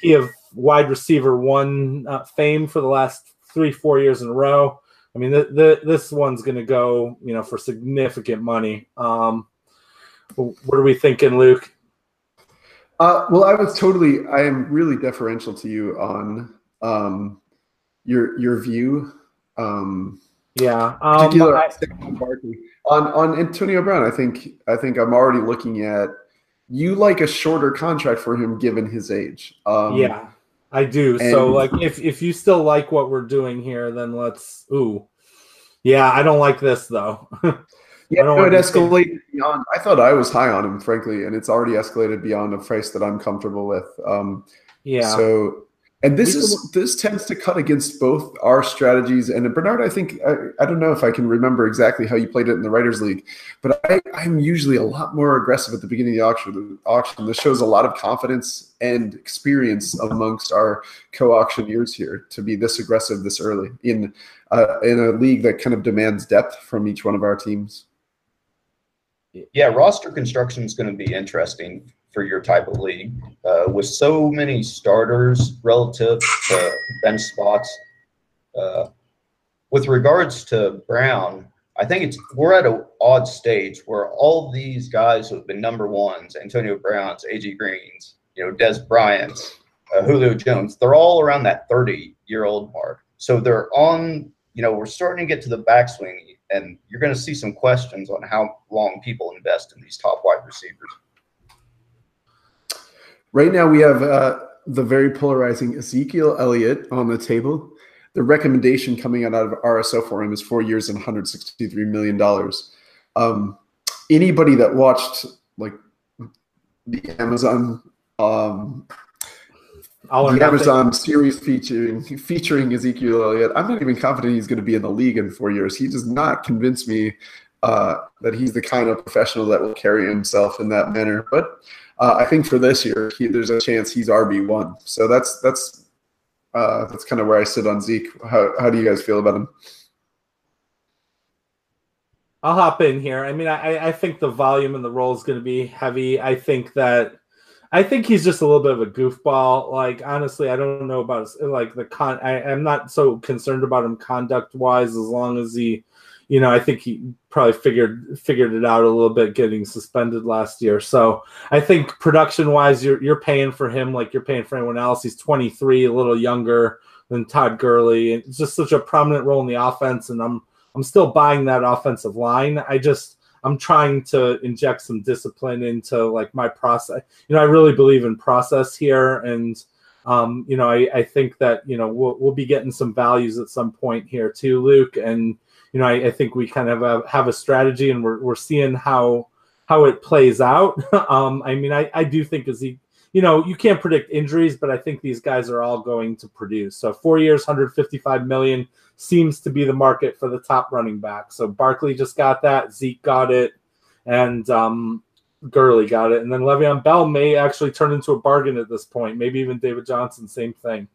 [SPEAKER 2] he have wide receiver one uh, fame for the last three four years in a row. I mean, the, the, this one's going to go, you know, for significant money. Um, what are we thinking, Luke?
[SPEAKER 1] Uh, well, I was totally. I am really deferential to you on um, your your view. Um,
[SPEAKER 2] yeah,
[SPEAKER 1] um, I, on on Antonio Brown. I think I think I'm already looking at you like a shorter contract for him given his age.
[SPEAKER 2] Um, yeah, I do. And, so like if if you still like what we're doing here, then let's ooh. Yeah, I don't like this though.
[SPEAKER 1] yeah, no, it escalated beyond I thought I was high on him, frankly, and it's already escalated beyond a price that I'm comfortable with. Um yeah. So and this is this tends to cut against both our strategies and Bernard. I think I, I, don't know if I can remember exactly how you played it in the writers' league, but I, am usually a lot more aggressive at the beginning of the auction. The auction this shows a lot of confidence and experience amongst our co-auctioneers here to be this aggressive this early in uh, in a league that kind of demands depth from each one of our teams.
[SPEAKER 3] Yeah, roster construction is going to be interesting for your type of league. Uh, with so many starters relative to bench spots, uh, with regards to Brown, I think it's we're at an odd stage where all these guys who have been number ones, Antonio Browns, AJ Greens, you know, Dez Bryant's, uh, Julio Jones, they're all around that 30 year old mark. So they're on, you know, we're starting to get to the backswing, and you're going to see some questions on how long people invest in these top wide receivers.
[SPEAKER 1] Right now, we have uh, the very polarizing Ezekiel Elliott on the table. The recommendation coming out of RSO for him is four years and 163 million dollars. Um, anybody that watched like the Amazon um, the Amazon series featuring featuring Ezekiel Elliott. I'm not even confident he's going to be in the league in four years. He does not convince me uh, that he's the kind of professional that will carry himself in that manner. But uh, I think for this year, he, there's a chance he's RB one. So that's that's uh, that's kind of where I sit on Zeke. How how do you guys feel about him?
[SPEAKER 2] I'll hop in here. I mean, I, I think the volume and the role is going to be heavy. I think that I think he's just a little bit of a goofball. Like honestly, I don't know about his, like the con. I, am not so concerned about him conduct wise, as long as he, you know, I think he probably figured figured it out a little bit getting suspended last year. So I think production wise, you're you're paying for him like you're paying for anyone else. He's 23, a little younger than Todd Gurley, and it's just such a prominent role in the offense. And I'm I'm still buying that offensive line. I just I'm trying to inject some discipline into like my process. You know, I really believe in process here, and um, you know, I, I think that you know we'll we'll be getting some values at some point here too, Luke. And you know, I, I think we kind of have, have a strategy, and we're we're seeing how how it plays out. um, I mean, I I do think as he you know, you can't predict injuries, but I think these guys are all going to produce. So four years, 155 million seems to be the market for the top running back. So Barkley just got that, Zeke got it, and um, Gurley got it, and then Le'Veon Bell may actually turn into a bargain at this point. Maybe even David Johnson, same thing.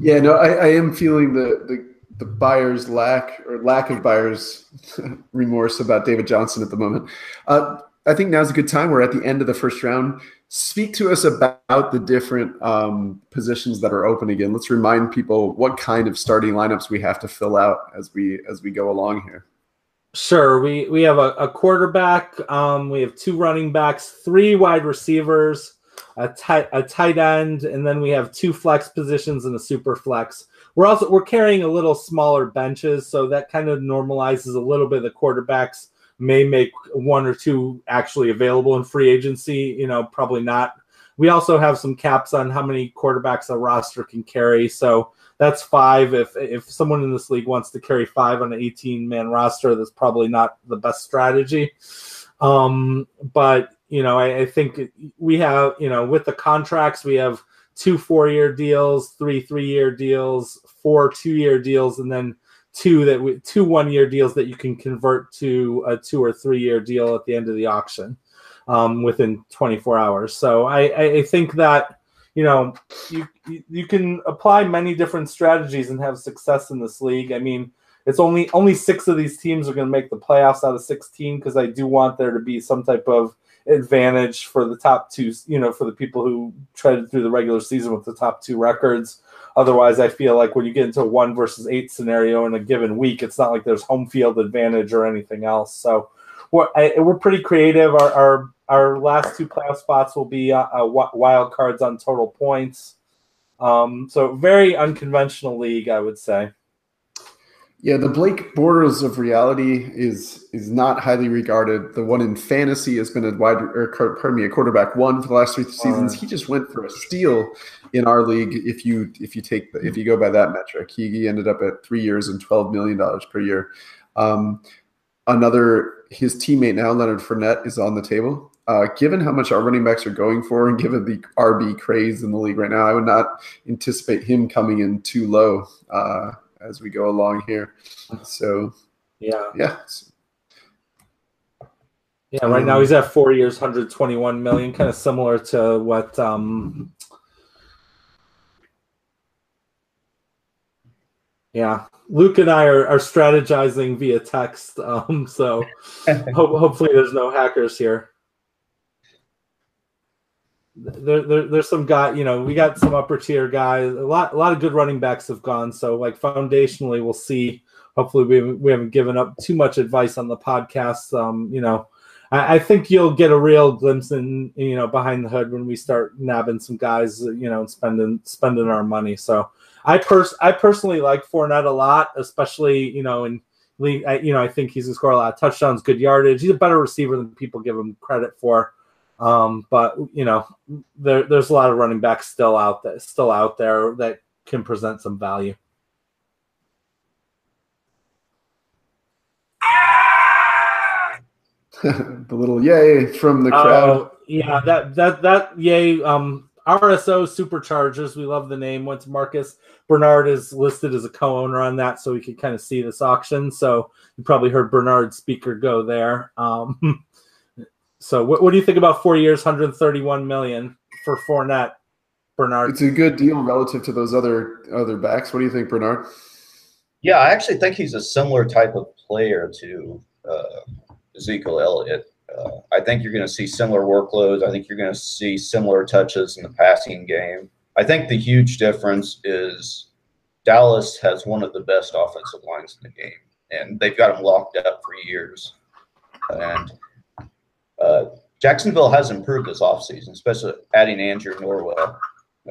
[SPEAKER 1] Yeah, no, I, I am feeling the, the the buyer's lack or lack of buyer's remorse about David Johnson at the moment. Uh, I think now's a good time. We're at the end of the first round speak to us about the different um, positions that are open again. Let's remind people what kind of starting lineups we have to fill out as we as we go along here.
[SPEAKER 2] Sure, we we have a, a quarterback, um, we have two running backs, three wide receivers, a tight a tight end, and then we have two flex positions and a super flex. We're also we're carrying a little smaller benches, so that kind of normalizes a little bit the quarterbacks may make one or two actually available in free agency. You know, probably not. We also have some caps on how many quarterbacks a roster can carry. So that's five. If if someone in this league wants to carry five on an 18 man roster, that's probably not the best strategy. Um, but you know, I, I think we have you know with the contracts we have two four year deals, three three year deals, four two year deals, and then two that we, two one year deals that you can convert to a two or three year deal at the end of the auction um, within 24 hours. So I, I think that you know you you can apply many different strategies and have success in this league. I mean, it's only only six of these teams are going to make the playoffs out of 16 because I do want there to be some type of advantage for the top two. You know, for the people who treaded through the regular season with the top two records. Otherwise, I feel like when you get into a one versus eight scenario in a given week, it's not like there's home field advantage or anything else. So we're, I, we're pretty creative. Our, our, our last two playoff spots will be uh, uh, wild cards on total points. Um, so very unconventional league, I would say.
[SPEAKER 1] Yeah, the Blake Bortles of reality is is not highly regarded. The one in fantasy has been a wide or pardon me, a quarterback one for the last three seasons. He just went for a steal in our league. If you if you take the, if you go by that metric, he, he ended up at three years and twelve million dollars per year. Um, another his teammate now Leonard Fournette is on the table. Uh, given how much our running backs are going for, and given the RB craze in the league right now, I would not anticipate him coming in too low. Uh, as we go along here. So,
[SPEAKER 2] yeah,
[SPEAKER 1] yeah.
[SPEAKER 2] Yeah, right now he's at four years, 121 million, kind of similar to what um Yeah, Luke and I are, are strategizing via text, um, so ho- hopefully there's no hackers here there, there, there's some guy, you know, we got some upper tier guys. A lot, a lot of good running backs have gone. So, like foundationally, we'll see. Hopefully, we haven't, we haven't given up too much advice on the podcast. Um, you know, I, I, think you'll get a real glimpse in you know behind the hood when we start nabbing some guys, you know, and spending spending our money. So I pers I personally like Fournette a lot, especially you know in league. I, you know, I think he's gonna score a lot of touchdowns, good yardage. He's a better receiver than people give him credit for. Um, but you know, there, there's a lot of running backs still out there, still out there that can present some value.
[SPEAKER 1] the little yay from the crowd. Uh,
[SPEAKER 2] yeah, that that that yay. Um, RSO Superchargers. We love the name. Once Marcus Bernard is listed as a co-owner on that, so we could kind of see this auction. So you probably heard Bernard's speaker go there. Um, so what, what do you think about four years, 131 million for Fournette, Bernard?
[SPEAKER 1] It's a good deal relative to those other other backs. What do you think, Bernard?
[SPEAKER 3] Yeah, I actually think he's a similar type of player to uh, Ezekiel Elliott. Uh, I think you're going to see similar workloads. I think you're going to see similar touches in the passing game. I think the huge difference is Dallas has one of the best offensive lines in the game, and they've got him locked up for years. And uh, Jacksonville has improved this offseason, especially adding Andrew Norwell,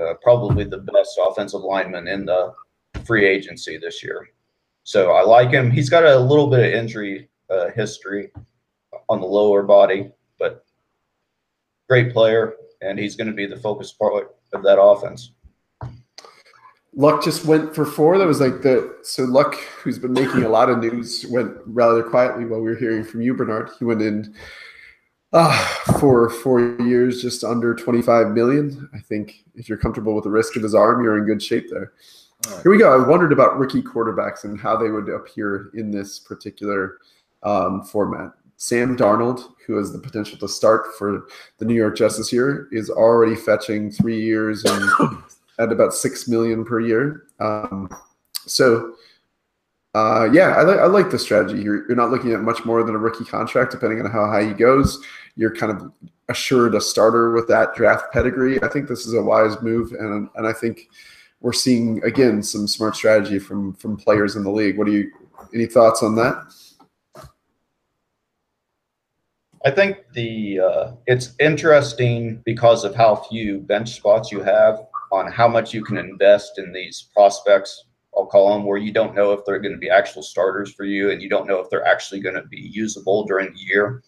[SPEAKER 3] uh, probably the best offensive lineman in the free agency this year. So I like him. He's got a little bit of injury uh, history on the lower body, but great player, and he's going to be the focus part of that offense.
[SPEAKER 1] Luck just went for four. That was like the so Luck, who's been making a lot of news, went rather quietly while we were hearing from you, Bernard. He went in uh, for four years, just under 25 million. I think if you're comfortable with the risk of his arm, you're in good shape there. Right. Here we go. I wondered about rookie quarterbacks and how they would appear in this particular um, format. Sam Darnold, who has the potential to start for the New York Jets this year, is already fetching three years and at about six million per year. Um, so, uh, yeah, I, li- I, like the strategy. You're, you're not looking at much more than a rookie contract, depending on how high he goes. You're kind of assured a starter with that draft pedigree. I think this is a wise move, and and I think we're seeing again some smart strategy from from players in the league. What do you? Any thoughts on that?
[SPEAKER 3] I think the uh, it's interesting because of how few bench spots you have on how much you can invest in these prospects. I'll call them where you don't know if they're going to be actual starters for you, and you don't know if they're actually going to be usable during the year.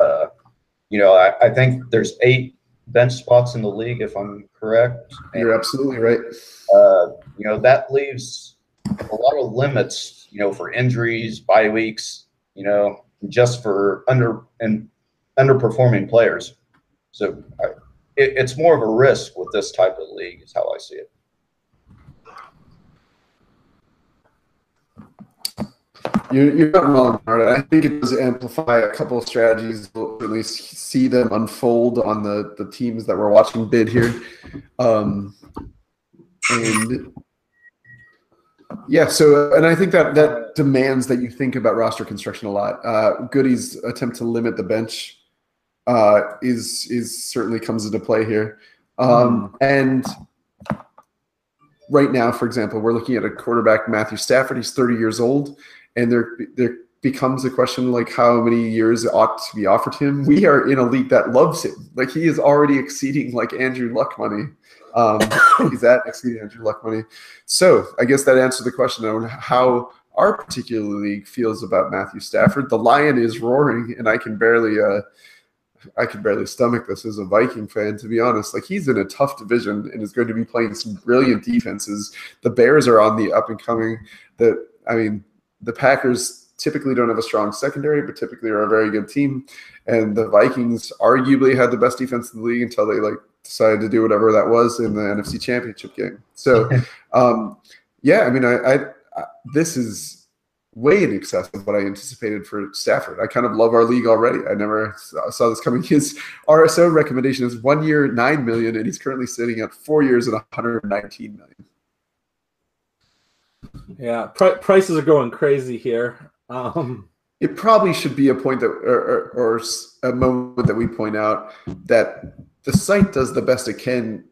[SPEAKER 3] Uh, you know, I, I, think there's eight bench spots in the league, if I'm correct.
[SPEAKER 1] And, You're absolutely right.
[SPEAKER 3] Uh, you know, that leaves a lot of limits. You know, for injuries, bye weeks. You know, just for under and underperforming players. So I, it, it's more of a risk with this type of league, is how I see it.
[SPEAKER 1] You're, not wrong, Marta. I think it does amplify a couple of strategies. We'll at least see them unfold on the, the teams that we're watching bid here. Um, and yeah, so and I think that that demands that you think about roster construction a lot. Uh, Goody's attempt to limit the bench uh, is is certainly comes into play here, um, and right now, for example, we're looking at a quarterback Matthew Stafford. He's 30 years old, and there there becomes a question like how many years ought to be offered him. We are in a league that loves him. Like he is already exceeding like Andrew Luck money. Um, he's at exceeding Andrew Luck money. So I guess that answers the question on how our particular league feels about Matthew Stafford. The lion is roaring, and I can barely. Uh, I can barely stomach this as a Viking fan, to be honest. Like he's in a tough division and is going to be playing some brilliant defenses. The Bears are on the up and coming. That I mean, the Packers typically don't have a strong secondary, but typically are a very good team. And the Vikings arguably had the best defense in the league until they like decided to do whatever that was in the NFC Championship game. So, um, yeah, I mean, I, I, I, this is way in excess of what I anticipated for Stafford. I kind of love our league already. I never saw this coming. His RSO recommendation is one year, nine million, and he's currently sitting at four years at 119 million.
[SPEAKER 2] Yeah, pr- prices are going crazy here. Um,
[SPEAKER 1] it probably should be a point that, or, or, or a moment that we point out that the site does the best it can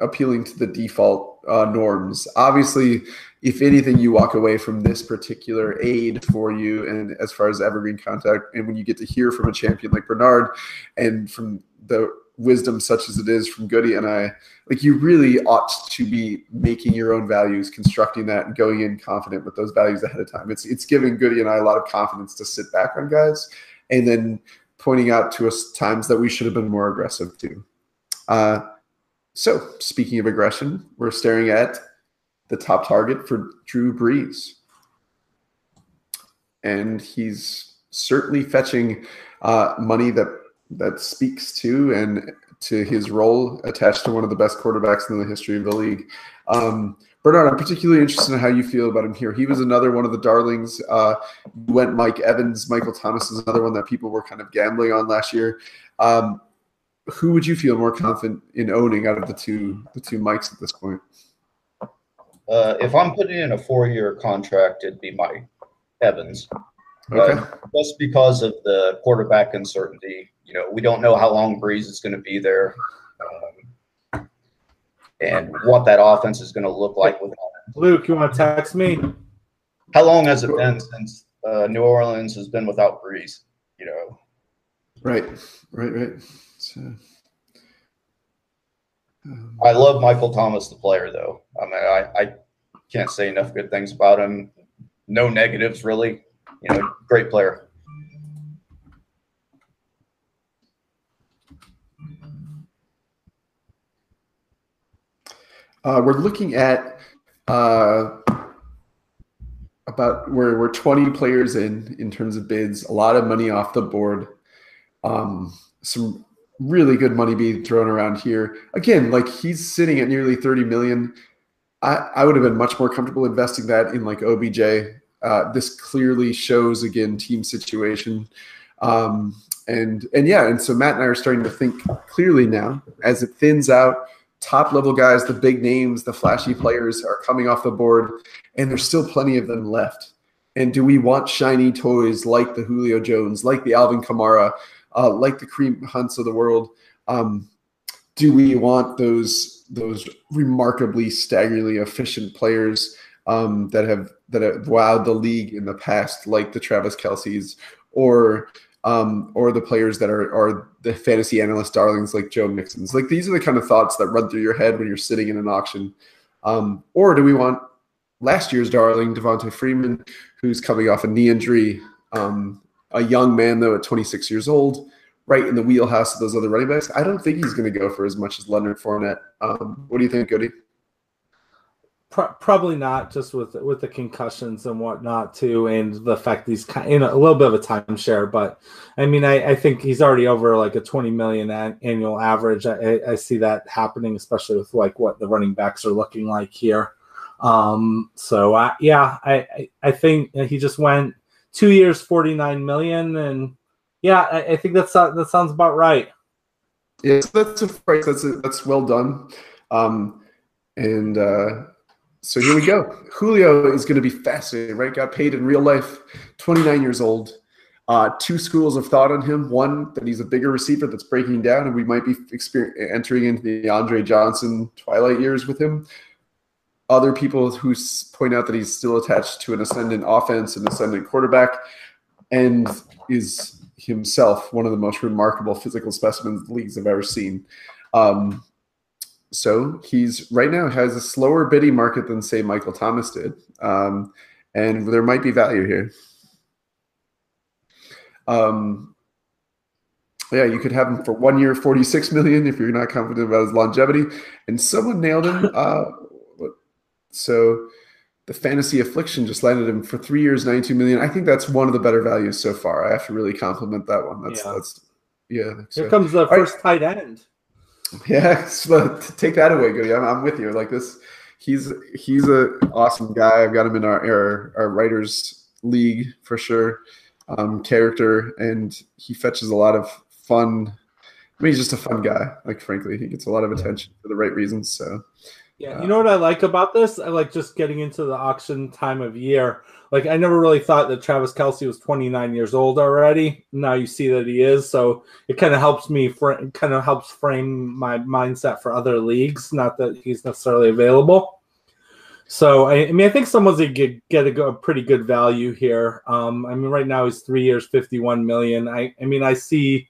[SPEAKER 1] appealing to the default uh, norms. Obviously, if anything, you walk away from this particular aid for you, and as far as evergreen contact, and when you get to hear from a champion like Bernard, and from the wisdom such as it is from Goody and I, like you really ought to be making your own values, constructing that, and going in confident with those values ahead of time. It's it's giving Goody and I a lot of confidence to sit back on guys, and then pointing out to us times that we should have been more aggressive too. Uh, so, speaking of aggression, we're staring at the top target for Drew Brees. And he's certainly fetching uh, money that that speaks to and to his role attached to one of the best quarterbacks in the history of the league. Um, Bernard, I'm particularly interested in how you feel about him here. He was another one of the darlings. Uh, went Mike Evans. Michael Thomas is another one that people were kind of gambling on last year. Um, who would you feel more confident in owning out of the two the two Mikes at this point?
[SPEAKER 3] Uh, if I'm putting in a four year contract, it'd be Mike Evans. Okay. Uh, just because of the quarterback uncertainty, you know, we don't know how long Brees is going to be there, um, and what that offense is going to look like with
[SPEAKER 2] Luke, you want to text me?
[SPEAKER 3] How long has it been since uh, New Orleans has been without Brees? You know.
[SPEAKER 1] Right. Right. Right. So,
[SPEAKER 3] um, I love Michael Thomas, the player, though. I mean, I, I can't say enough good things about him. No negatives, really. You know, great player.
[SPEAKER 1] Uh, we're looking at uh, about we're we're 20 players in in terms of bids. A lot of money off the board. Um, some really good money being thrown around here. Again, like he's sitting at nearly 30 million. I, I would have been much more comfortable investing that in like OBJ. Uh, this clearly shows again team situation. Um, and and yeah, and so Matt and I are starting to think clearly now as it thins out. Top level guys, the big names, the flashy players are coming off the board, and there's still plenty of them left. And do we want shiny toys like the Julio Jones, like the Alvin Kamara, uh, like the Kareem Hunts of the world. Um, do we want those those remarkably staggeringly efficient players um, that have that have wowed the league in the past, like the Travis Kelces or um, or the players that are are the fantasy analyst darlings like Joe Mixon's? Like these are the kind of thoughts that run through your head when you're sitting in an auction. Um, or do we want last year's darling Devonta Freeman, who's coming off a knee injury, um, a young man though at 26 years old, right in the wheelhouse of those other running backs. I don't think he's going to go for as much as Leonard Fournette. Um, what do you think, Goody?
[SPEAKER 2] Probably not, just with with the concussions and whatnot too, and the fact he's in a little bit of a timeshare. But I mean, I, I think he's already over like a 20 million annual average. I, I see that happening, especially with like what the running backs are looking like here. Um, so I, yeah, I, I think he just went two years, 49 million. And yeah, I, I think that's, that sounds about right.
[SPEAKER 1] Yes, that's a price. That's, a, that's well done. Um, and, uh, so here we go. Julio is going to be fascinating, right? Got paid in real life, 29 years old. Uh, two schools of thought on him. One that he's a bigger receiver that's breaking down, and we might be entering into the Andre Johnson twilight years with him other people who point out that he's still attached to an ascendant offense and ascendant quarterback and is himself one of the most remarkable physical specimens the leagues have ever seen. Um, so he's right now has a slower bidding market than say Michael Thomas did. Um, and there might be value here. Um, yeah, you could have him for one year, 46 million if you're not confident about his longevity. And someone nailed him. Uh, so the fantasy affliction just landed him for three years, 92 million. I think that's one of the better values so far. I have to really compliment that one. That's yeah. that's yeah.
[SPEAKER 2] So. Here comes the first right. tight end.
[SPEAKER 1] Yeah, so take that away, Goody. I'm, I'm with you. Like this, he's he's a awesome guy. I've got him in our our, our writers league for sure. Um, character, and he fetches a lot of fun I mean, he's just a fun guy. Like, frankly, he gets a lot of attention for the right reasons. So,
[SPEAKER 2] yeah, you know what I like about this? I like just getting into the auction time of year. Like, I never really thought that Travis Kelce was 29 years old already. Now you see that he is, so it kind of helps me. Fr- kind of helps frame my mindset for other leagues. Not that he's necessarily available. So I, I mean, I think someone's gonna get, get a, a, pretty good value here. Um, I mean, right now he's three years, 51 million. I, I mean, I see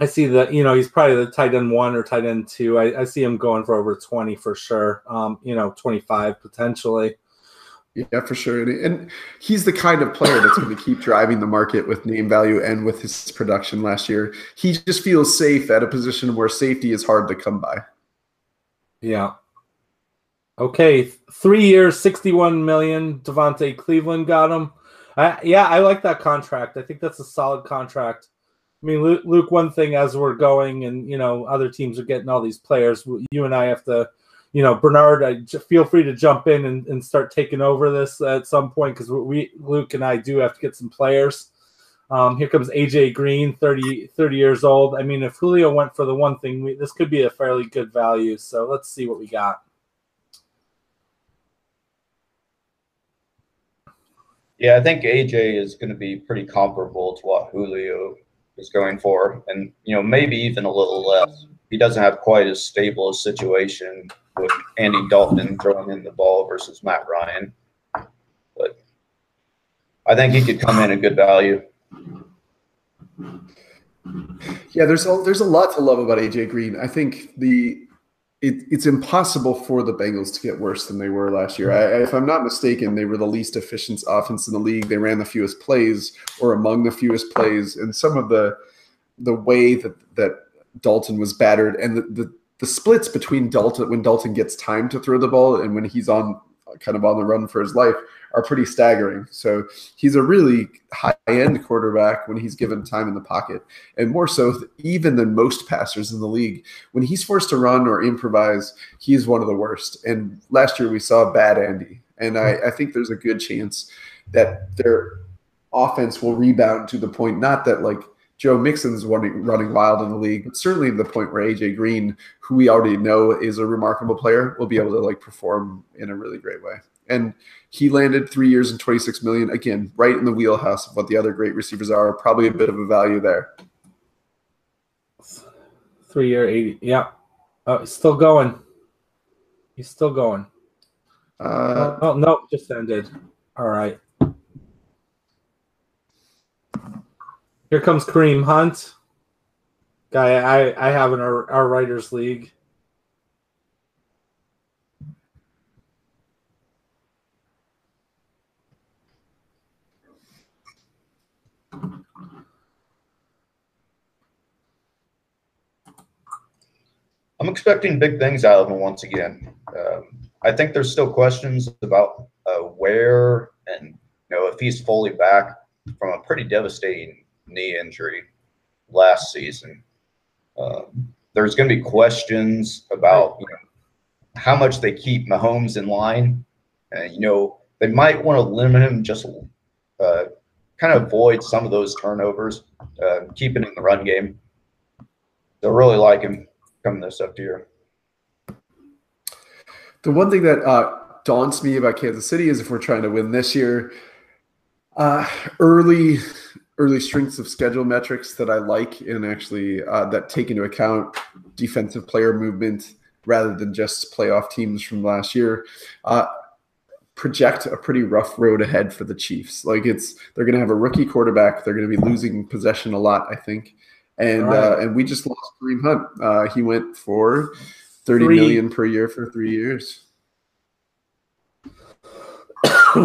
[SPEAKER 2] I see that you know he's probably the tight end one or tight end two. I, I see him going for over twenty for sure. Um, you know, twenty five potentially.
[SPEAKER 1] Yeah, for sure. And he's the kind of player that's going to keep driving the market with name value and with his production last year. He just feels safe at a position where safety is hard to come by.
[SPEAKER 2] Yeah. Okay, three years, sixty-one million. Devontae Cleveland got him. I, yeah, I like that contract. I think that's a solid contract. I mean, Luke, one thing as we're going and, you know, other teams are getting all these players, you and I have to, you know, Bernard, I feel free to jump in and, and start taking over this at some point because we, Luke and I do have to get some players. Um, here comes AJ Green, 30, 30 years old. I mean, if Julio went for the one thing, we, this could be a fairly good value. So let's see what we got.
[SPEAKER 3] Yeah, I think AJ is going to be pretty comparable to what Julio is going for, and you know maybe even a little less. He doesn't have quite as stable a situation with Andy Dalton throwing in the ball versus Matt Ryan, but I think he could come in at good value.
[SPEAKER 1] Yeah, there's a, there's a lot to love about AJ Green. I think the it, it's impossible for the Bengals to get worse than they were last year. I, if I'm not mistaken, they were the least efficient offense in the league. They ran the fewest plays, or among the fewest plays, and some of the the way that that Dalton was battered, and the, the the splits between Dalton when Dalton gets time to throw the ball and when he's on kind of on the run for his life are pretty staggering. So he's a really high end quarterback when he's given time in the pocket, and more so even than most passers in the league. When he's forced to run or improvise, he's one of the worst. And last year we saw bad Andy, and I, I think there's a good chance that their offense will rebound to the point not that like Joe Mixon's running, running wild in the league, but certainly the point where AJ Green, who we already know is a remarkable player, will be able to like perform in a really great way. And he landed three years and 26 million. Again, right in the wheelhouse of what the other great receivers are. Probably a bit of a value there.
[SPEAKER 2] Three year 80. Yeah. Oh, still going. He's still going. Uh, oh, no, just ended. All right. Here comes Kareem Hunt, guy I, I have in our, our writers league.
[SPEAKER 3] I'm expecting big things out of him once again. Um, I think there's still questions about uh, where and you know if he's fully back from a pretty devastating knee injury last season. Um, there's going to be questions about you know, how much they keep Mahomes in line. And, you know, they might want to limit him just uh, kind of avoid some of those turnovers, uh, keep in the run game. They'll really like him coming this up year.
[SPEAKER 1] The one thing that uh, daunts me about Kansas City is if we're trying to win this year, uh, early early strengths of schedule metrics that I like and actually uh, that take into account defensive player movement rather than just playoff teams from last year. Uh, project a pretty rough road ahead for the Chiefs. Like it's they're going to have a rookie quarterback. They're going to be losing possession a lot, I think. And right. uh, and we just lost Kareem Hunt. Uh, he went for thirty three. million per year for three years.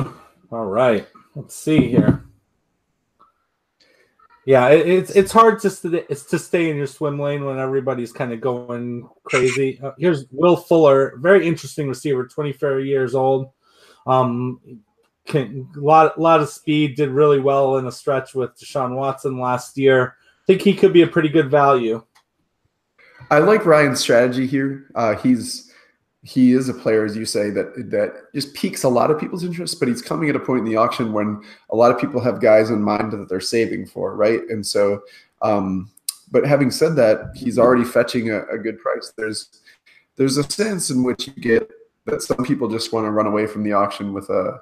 [SPEAKER 2] All right, let's see here. Yeah, it, it's it's hard to st- it's to stay in your swim lane when everybody's kind of going crazy. Uh, here's Will Fuller, very interesting receiver, 24 years old. Um, can, a lot lot of speed, did really well in a stretch with Deshaun Watson last year. I think he could be a pretty good value.
[SPEAKER 1] I like Ryan's strategy here. Uh, he's he is a player, as you say, that that just piques a lot of people's interest. But he's coming at a point in the auction when a lot of people have guys in mind that they're saving for, right? And so um, but having said that, he's already fetching a, a good price. There's there's a sense in which you get that some people just want to run away from the auction with a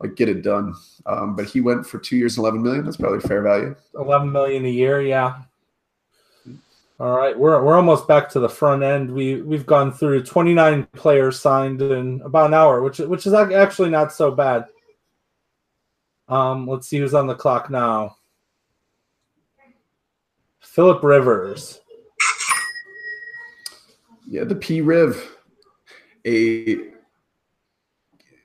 [SPEAKER 1] like get it done. Um, but he went for two years, eleven million. That's probably fair value.
[SPEAKER 2] Eleven million a year, yeah. All right, we're we're almost back to the front end. We we've gone through 29 players signed in about an hour, which which is actually not so bad. Um, let's see who's on the clock now. Philip Rivers.
[SPEAKER 1] Yeah, the P Riv, a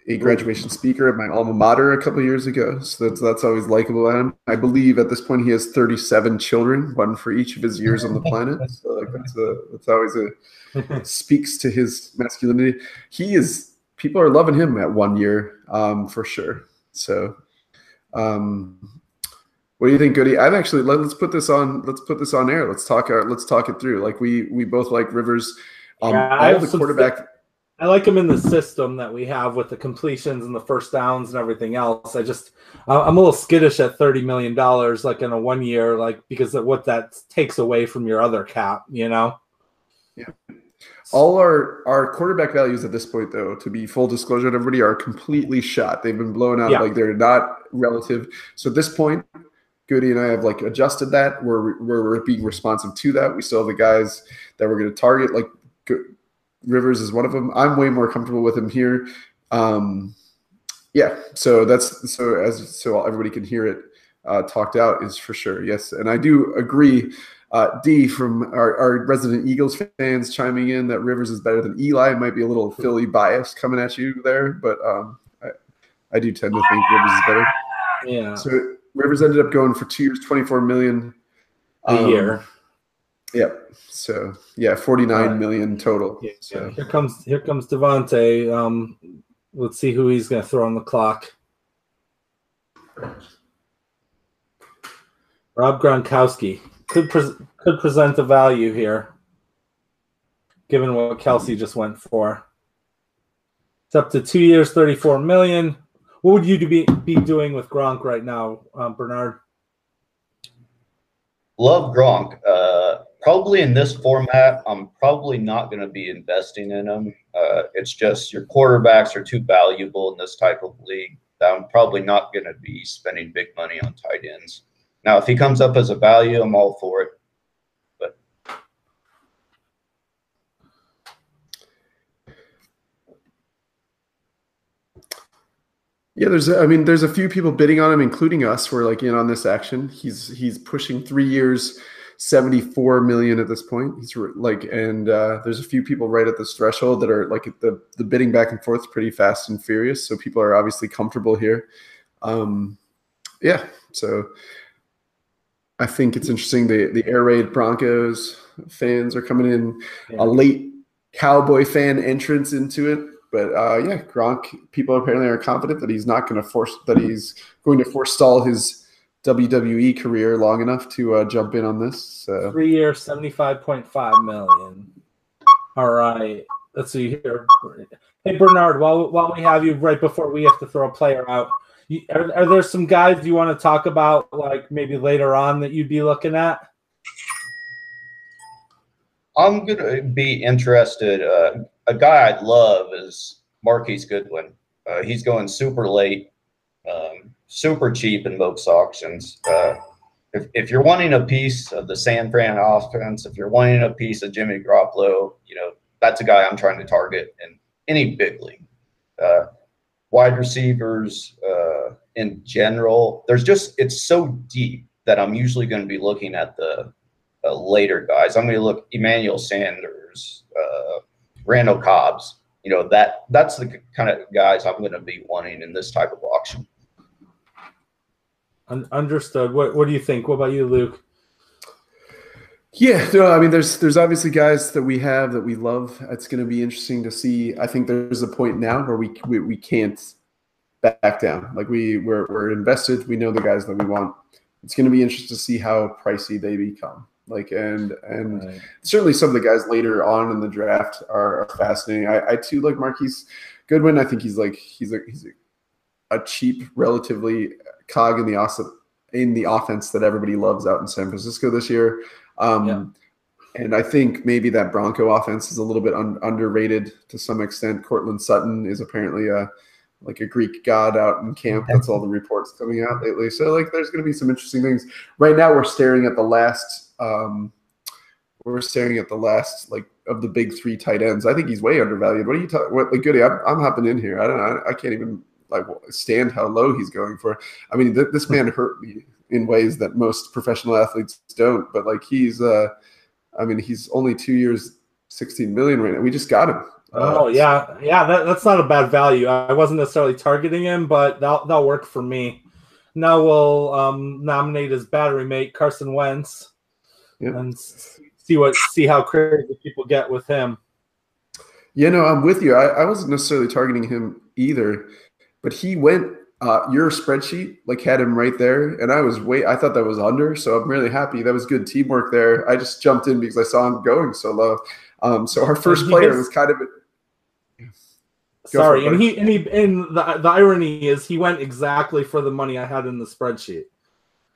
[SPEAKER 1] a graduation speaker at my alma mater a couple years ago. So that's that's always likable. And I believe at this point he has 37 children, one for each of his years on the planet. So like that's a that's always a speaks to his masculinity. He is people are loving him at one year um, for sure. So um, what do you think, Goody? I've actually let, us put this on. Let's put this on air. Let's talk. Our, let's talk it through. Like we we both like Rivers. Um, yeah, all the quarterback.
[SPEAKER 2] I like him in the system that we have with the completions and the first downs and everything else. I just I'm a little skittish at thirty million dollars, like in a one year, like because of what that takes away from your other cap, you know.
[SPEAKER 1] Yeah. All our our quarterback values at this point, though, to be full disclosure to everybody, are completely shot. They've been blown out. Yeah. Like they're not relative. So at this point, Goody and I have like adjusted that. We're we're being responsive to that. We still have the guys that we're going to target. Like Rivers is one of them. I'm way more comfortable with him here. Um, yeah, so that's so as so everybody can hear it uh, talked out is for sure. Yes, and I do agree. Uh, D from our, our, resident Eagles fans chiming in that Rivers is better than Eli. Might be a little Philly bias coming at you there, but um, I, I do tend to think Rivers is better.
[SPEAKER 2] Yeah.
[SPEAKER 1] So Rivers ended up going for two years, twenty four million
[SPEAKER 2] a um, year.
[SPEAKER 1] Yep. So yeah, forty nine million total.
[SPEAKER 2] Yeah,
[SPEAKER 1] so.
[SPEAKER 2] Here comes here comes Devonte. Um, let's see who he's going to throw on the clock. Rob Gronkowski could pre- could present a value here, given what Kelce just went for. It's up to two years, thirty four million. What would you be be doing with Gronk right now, um, Bernard?
[SPEAKER 3] Love Gronk. Uh, probably in this format, I'm probably not going to be investing in them. Uh, it's just your quarterbacks are too valuable in this type of league. I'm probably not going to be spending big money on tight ends. Now, if he comes up as a value, I'm all for it. But
[SPEAKER 1] yeah, there's I mean, there's a few people bidding on him, including us. We're like in on this action. He's he's pushing three years 74 million at this point. He's like, and uh, there's a few people right at this threshold that are like the the bidding back and forth pretty fast and furious. So people are obviously comfortable here. Um, yeah, so I think it's interesting. The the air raid Broncos fans are coming in yeah. a late Cowboy fan entrance into it. But uh, yeah, Gronk people apparently are confident that he's not going to force that he's going to forestall his WWE career long enough to uh, jump in on this. So.
[SPEAKER 2] Three year, seventy-five point five million. All right, let's see here. Hey Bernard, while while we have you, right before we have to throw a player out, you, are, are there some guys you want to talk about, like maybe later on that you'd be looking at?
[SPEAKER 3] I'm gonna be interested. Uh, a guy I'd love is Marquise Goodwin. Uh, he's going super late. Um, super cheap in most auctions. Uh, if, if you're wanting a piece of the San Fran offense, if you're wanting a piece of Jimmy Garoppolo, you know, that's a guy I'm trying to target in any big league. Uh, wide receivers uh, in general, there's just, it's so deep that I'm usually going to be looking at the uh, later guys. I'm going to look Emmanuel Sanders, uh, Randall Cobbs. You know that that's the kind of guys I'm going to be wanting in this type of auction
[SPEAKER 2] understood. What What do you think? What about you, Luke?
[SPEAKER 1] Yeah, no, I mean, there's there's obviously guys that we have that we love. It's going to be interesting to see. I think there's a point now where we we, we can't back down. Like we we're, we're invested. We know the guys that we want. It's going to be interesting to see how pricey they become. Like and and right. certainly some of the guys later on in the draft are, are fascinating. I, I too like Marquise Goodwin. I think he's like he's a he's a, a cheap, relatively cog in the awesome in the offense that everybody loves out in San Francisco this year. Um, yeah. And I think maybe that Bronco offense is a little bit un- underrated to some extent. Courtland Sutton is apparently a like a Greek god out in camp. That's all the reports coming out lately. So like, there's going to be some interesting things. Right now, we're staring at the last. Um, we're staring at the last like of the big three tight ends. I think he's way undervalued. What are you talking? What like Goody? I'm, I'm hopping in here. I don't know. I, I, can't even like stand how low he's going for. I mean, th- this man hurt me in ways that most professional athletes don't. But like he's, uh, I mean, he's only two years, 16 million right now. We just got him.
[SPEAKER 2] Uh, oh yeah, yeah. That, that's not a bad value. I wasn't necessarily targeting him, but that that'll work for me. Now we'll um, nominate his battery mate Carson Wentz, yeah. and see what see how crazy people get with him.
[SPEAKER 1] Yeah, no, I'm with you. I, I wasn't necessarily targeting him either, but he went uh, your spreadsheet like had him right there, and I was wait. I thought that was under, so I'm really happy. That was good teamwork there. I just jumped in because I saw him going so low. Um, so our first player was kind of.
[SPEAKER 2] Sorry, and he and he and the the irony is he went exactly for the money I had in the spreadsheet.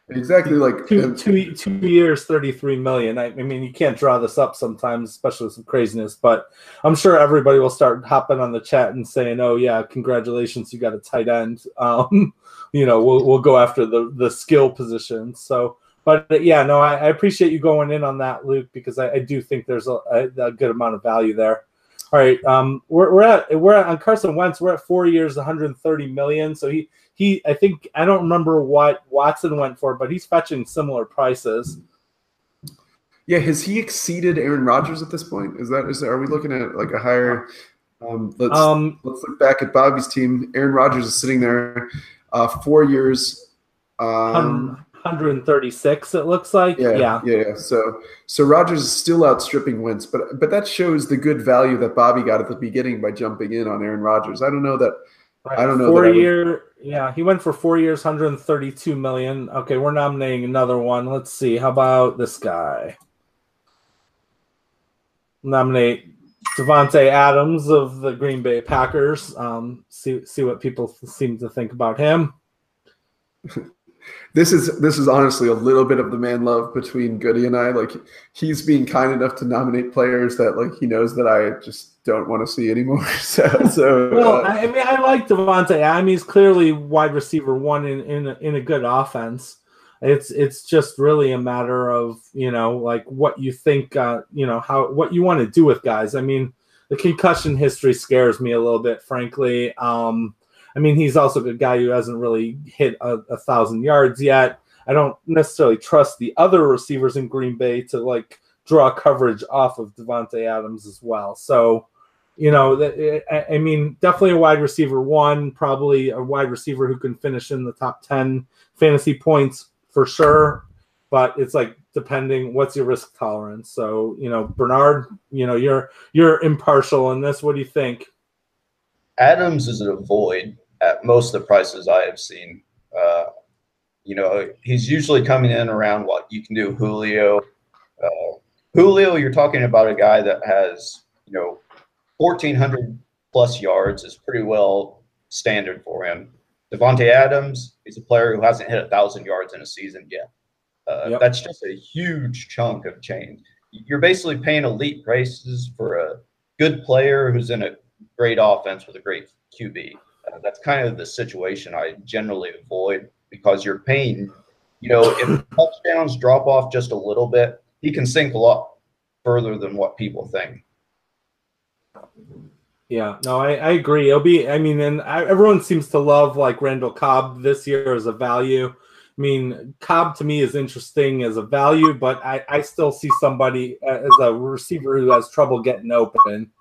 [SPEAKER 1] Exactly like
[SPEAKER 2] two, two, two years, 33 million. I, I, mean, you can't draw this up sometimes, especially with some craziness, but I'm sure everybody will start hopping on the chat and saying, oh, yeah, congratulations, you got a tight end. Um, you know, we'll, we'll go after the, the skill position. So, but yeah, no, I, I appreciate you going in on that, Luke, because I, I do think there's a, a, good amount of value there. All right, um, we're, we're at we're at, on Carson Wentz. We're at four years, 130 million. So he he I think I don't remember what Watson went for, but he's fetching similar prices.
[SPEAKER 1] Yeah, has he exceeded Aaron Rodgers at this point? Is that is are we looking at like a higher? Um, let's um, let's look back at Bobby's team. Aaron Rodgers is sitting there, uh, four years.
[SPEAKER 2] Um, 136 it looks like
[SPEAKER 1] yeah, yeah yeah so so Rodgers is still outstripping Wentz but but that shows the good value that Bobby got at the beginning by jumping in on Aaron Rodgers I don't know that Right. I don't know.
[SPEAKER 2] Four year, would... yeah, he went for four years, 132 million. Okay, we're nominating another one. Let's see. How about this guy? Nominate Davante Adams of the Green Bay Packers. Um, see see what people seem to think about him.
[SPEAKER 1] this is this is honestly a little bit of the man love between Goody and I. Like he's being kind enough to nominate players that like he knows that I just don't want to see anymore. so, so
[SPEAKER 2] well, uh, I mean, I like Davante. I mean, he's clearly wide receiver one in in a, in a good offense. It's it's just really a matter of you know like what you think uh, you know how what you want to do with guys. I mean, the concussion history scares me a little bit, frankly. Um, I mean, he's also a guy who hasn't really hit a, a thousand yards yet. I don't necessarily trust the other receivers in Green Bay to like draw coverage off of Davante Adams as well. So, you know, eh, eh, I mean, definitely a wide receiver one, probably a wide receiver who can finish in the top 10 fantasy points for sure. But it's like depending what's your risk tolerance. So, you know, Bernard, you know, you're you're impartial in this. What do you think?
[SPEAKER 3] Adams is a void at most of the prices I have seen. Uh, you know, he's usually coming in around what you can do Julio. Uh, Julio, you're talking about a guy that has, you know, 1,400 plus yards is pretty well standard for him. Davante Adams, he's a player who hasn't hit a thousand yards in a season yet. Uh, yep. That's just a huge chunk of change. You're basically paying elite prices for a good player who's in a great offense with a great QB. Uh, that's kind of the situation I generally avoid because you're paying, you know, if touchdowns drop off just a little bit, he can sink a lot further than what people think.
[SPEAKER 2] Yeah, no, I, I agree. It'll be, I mean, and I, everyone seems to love like Randall Cobb this year as a value. I mean, Cobb to me is interesting as a value, but I, I still see somebody uh, as a receiver who has trouble getting open.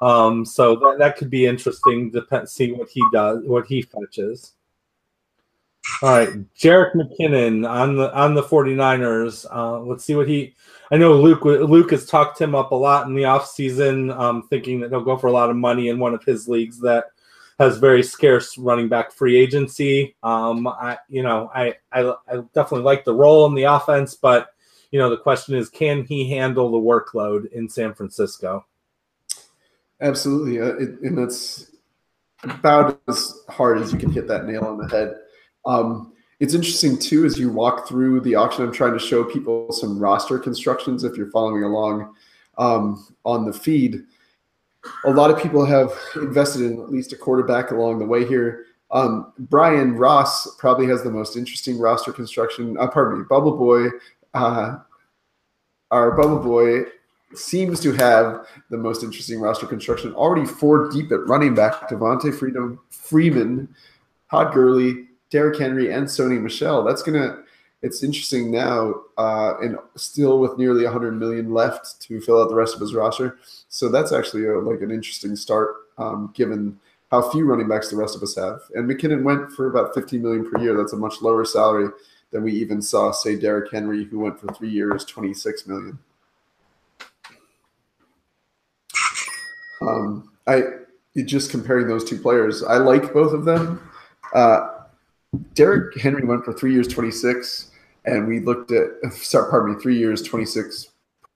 [SPEAKER 2] Um, so that, that could be interesting to see what he does, what he fetches. All right, Jerick McKinnon on the on the 49ers. Uh, let's see what he. I know Luke Luke has talked him up a lot in the offseason, um, thinking that he'll go for a lot of money in one of his leagues that has very scarce running back free agency. Um, I you know I, I I definitely like the role in the offense, but you know the question is, can he handle the workload in San Francisco?
[SPEAKER 1] Absolutely, uh, it, and that's about as hard as you can hit that nail on the head. Um, it's interesting too as you walk through the auction. I'm trying to show people some roster constructions if you're following along um, on the feed. A lot of people have invested in at least a quarterback along the way here. Um, Brian Ross probably has the most interesting roster construction. Uh, pardon me, Bubble Boy. Uh, our Bubble Boy seems to have the most interesting roster construction. Already four deep at running back: Devonta Freedom, Freeman, Todd Gurley, Derrick Henry, and Sony Michel. That's gonna. It's interesting now, uh, and still with nearly 100 million left to fill out the rest of his roster. So that's actually a, like an interesting start, um, given how few running backs the rest of us have. And McKinnon went for about 15 million per year. That's a much lower salary than we even saw, say, Derrick Henry, who went for three years, 26 million. Um, I just comparing those two players, I like both of them. Uh, Derrick Henry went for three years, 26, and we looked at, sorry, pardon me, three years, 26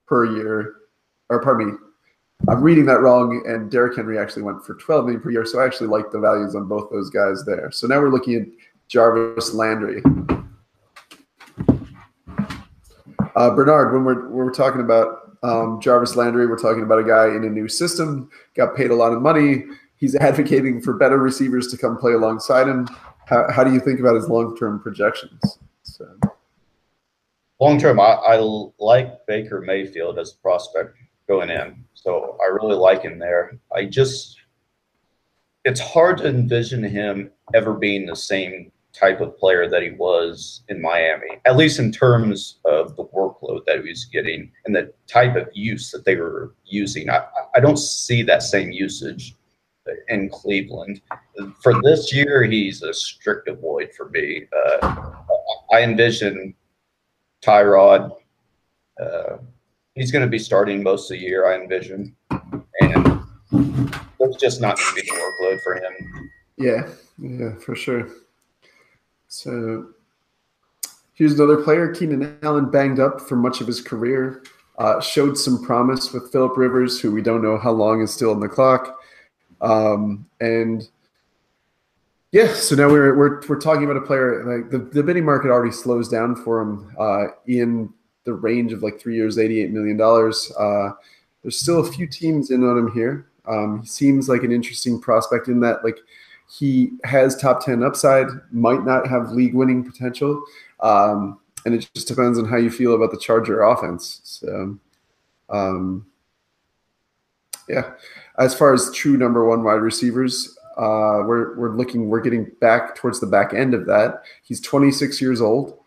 [SPEAKER 1] per year, or pardon me, I'm reading that wrong, and Derrick Henry actually went for 12 million per year. So I actually like the values on both those guys there. So now we're looking at Jarvis Landry. Uh, Bernard, when we're, when we're talking about um, Jarvis Landry, we're talking about a guy in a new system, got paid a lot of money. He's advocating for better receivers to come play alongside him. How, how do you think about his long term projections? So.
[SPEAKER 3] Long term, I, I like Baker Mayfield as a prospect going in. So I really like him there. I just, it's hard to envision him ever being the same type of player that he was in Miami, at least in terms of the workload that he was getting and the type of use that they were using. I, I don't see that same usage in Cleveland. For this year, he's a strict avoid for me. Uh, I envision Tyrod. Uh, he's going to be starting most of the year, I envision. And there's just not going to be the workload for him.
[SPEAKER 1] Yeah, yeah, for sure. So here's another player. Keenan Allen banged up for much of his career. Uh, showed some promise with Philip Rivers, who we don't know how long is still on the clock. Um, and yeah, so now we're, we're we're talking about a player like the, the bidding market already slows down for him uh, in the range of like three years, eighty eight million dollars. Uh, there's still a few teams in on him here. Um, he seems like an interesting prospect in that like he has top 10 upside, might not have league winning potential. Um, and it just depends on how you feel about the Charger offense. So, um, yeah, as far as true number one wide receivers, uh, we're, we're looking, we're getting back towards the back end of that. He's 26 years old,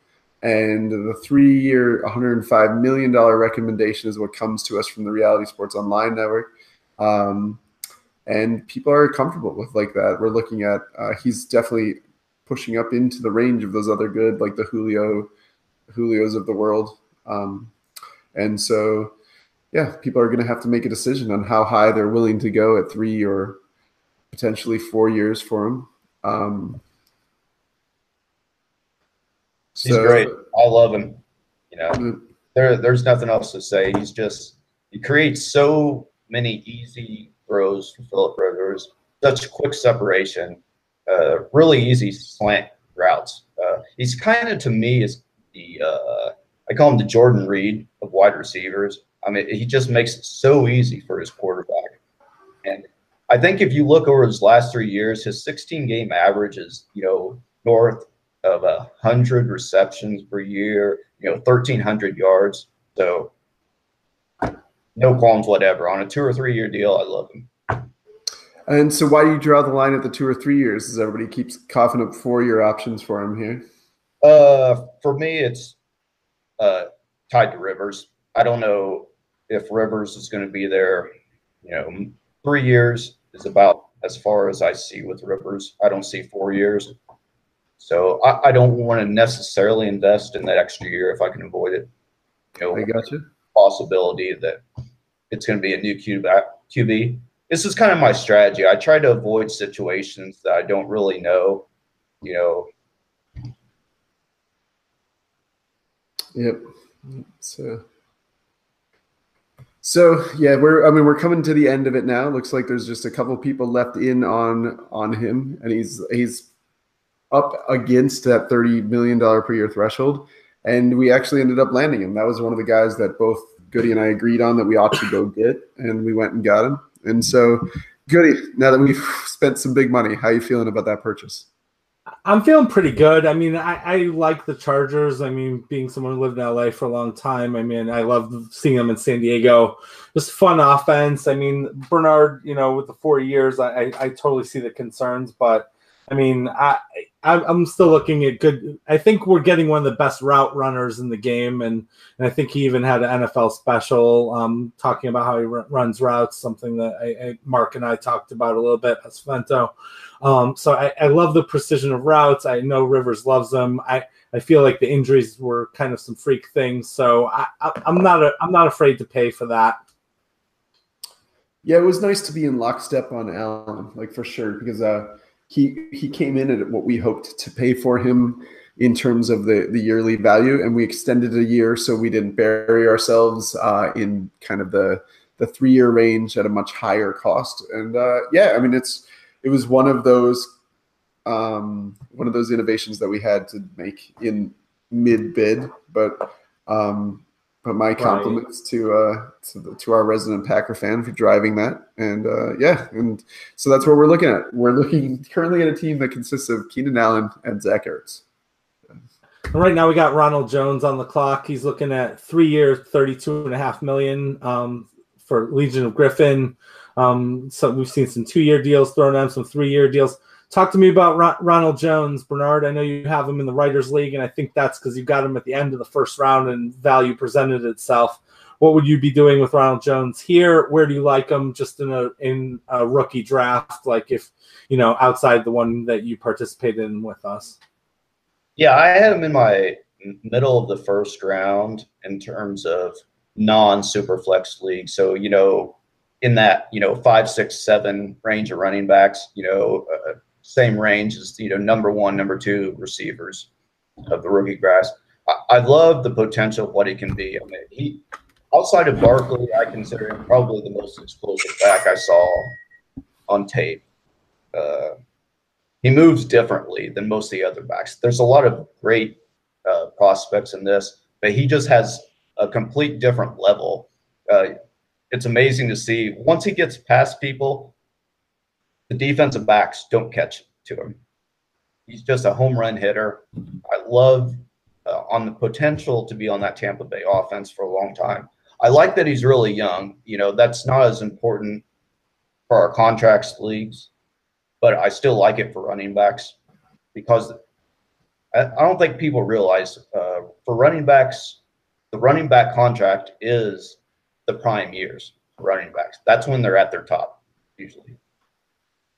[SPEAKER 1] and the three year, $105 million recommendation is what comes to us from the Reality Sports Online Network. Um, and people are comfortable with like that. We're looking at uh, he's definitely pushing up into the range of those other good like the Julio, Julios of the world, um, and so yeah, people are going to have to make a decision on how high they're willing to go at three or potentially four years for him. Um,
[SPEAKER 3] so, He's great. I love him. You know, mm-hmm. there there's nothing else to say. He's just he creates so many easy throws for Philip Rivers, such quick separation, uh, really easy slant routes. Uh, he's kind of to me is the uh, I call him the Jordan Reed of wide receivers. I mean, he just makes it so easy for his quarterback. And I think if you look over his last three years, his 16 game average is you know north of a hundred receptions per year, you know, 1,300 yards. So no qualms whatever. On a two or three year deal, I love him.
[SPEAKER 1] And so, why do you draw the line at the two or three years? As everybody keeps coughing up four year options for him here.
[SPEAKER 3] Uh, for me, it's uh, tied to Rivers. I don't know if Rivers is going to be there. You know, three years is about as far as I see with Rivers. I don't see four years. So I, I don't want to necessarily invest in that extra year if I can avoid it.
[SPEAKER 1] You know, I got you
[SPEAKER 3] possibility that it's going to be a new QB. Uh, this is kind of my strategy. I try to avoid situations that I don't really know, you know.
[SPEAKER 1] Yep. So, so yeah, we're. I mean, we're coming to the end of it now. Looks like there's just a couple people left in on on him, and he's he's up against that thirty million dollar per year threshold, and we actually ended up landing him. That was one of the guys that both Goody and I agreed on that we ought to go get, and we went and got him. And so, Goody, now that we've spent some big money, how are you feeling about that purchase?
[SPEAKER 2] I'm feeling pretty good. I mean, I, I like the Chargers. I mean, being someone who lived in LA for a long time, I mean, I love seeing them in San Diego. Just fun offense. I mean, Bernard, you know, with the four years, I, I, I totally see the concerns, but I mean, I I'm still looking at good. I think we're getting one of the best route runners in the game, and, and I think he even had an NFL special um, talking about how he r- runs routes, something that I, I, Mark and I talked about a little bit at Svento. Um, so I, I, love the precision of routes. I know Rivers loves them. I, I feel like the injuries were kind of some freak things, so I, am not a, I'm not afraid to pay for that.
[SPEAKER 1] Yeah, it was nice to be in lockstep on Allen, like for sure, because uh, he he came in at what we hoped to pay for him in terms of the the yearly value, and we extended a year so we didn't bury ourselves uh, in kind of the the three year range at a much higher cost. And uh, yeah, I mean it's it was one of those um, one of those innovations that we had to make in mid bid, but um, but my compliments right. to uh to, the, to our resident Packer fan for driving that, and uh, yeah, and so that's what we're looking at. We're looking currently at a team that consists of Keenan Allen and Zach Ertz.
[SPEAKER 2] Right now, we got Ronald Jones on the clock. He's looking at three years, thirty-two and a half million um, for Legion of Griffin. Um, so we've seen some two-year deals thrown out, some three-year deals. Talk to me about Ronald Jones, Bernard. I know you have him in the Writers League, and I think that's because you got him at the end of the first round and value presented itself. What would you be doing with Ronald Jones here? Where do you like him just in a in a rookie draft? Like if you know outside the one that you participated in with us.
[SPEAKER 3] Yeah, I had him in my middle of the first round in terms of non super flex league. So you know, in that you know five, six, seven range of running backs, you know, uh, same range as you know number one, number two receivers of the rookie grass. I, I love the potential of what he can be. I mean, he outside of Barkley, I consider him probably the most explosive back I saw on tape. Uh, he moves differently than most of the other backs. There's a lot of great uh, prospects in this, but he just has a complete different level. Uh, it's amazing to see once he gets past people, the defensive backs don't catch to him. He's just a home run hitter. I love uh, on the potential to be on that Tampa Bay offense for a long time. I like that he's really young. You know, that's not as important for our contracts leagues, but I still like it for running backs because I, I don't think people realize uh, for running backs, the running back contract is the prime years running backs. That's when they're at their top usually.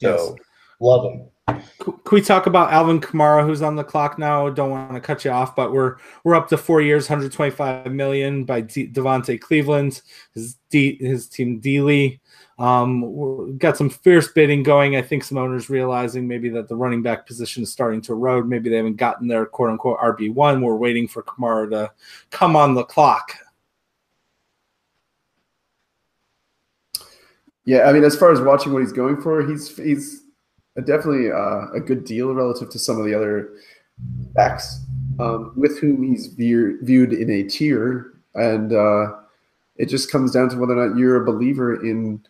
[SPEAKER 3] So yes. love him.
[SPEAKER 2] Can we talk about Alvin Kamara, who's on the clock now? Don't want to cut you off, but we're we're up to four years, 125 million by D- Devontae Cleveland, his D, his team Dealey. Um, got some fierce bidding going. I think some owners realizing maybe that the running back position is starting to erode. Maybe they haven't gotten their quote unquote RB one. We're waiting for Kamara to come on the clock.
[SPEAKER 1] Yeah, I mean, as far as watching what he's going for, he's he's definitely uh, a good deal relative to some of the other backs um, with whom he's veer, viewed in a tier, and uh, it just comes down to whether or not you're a believer in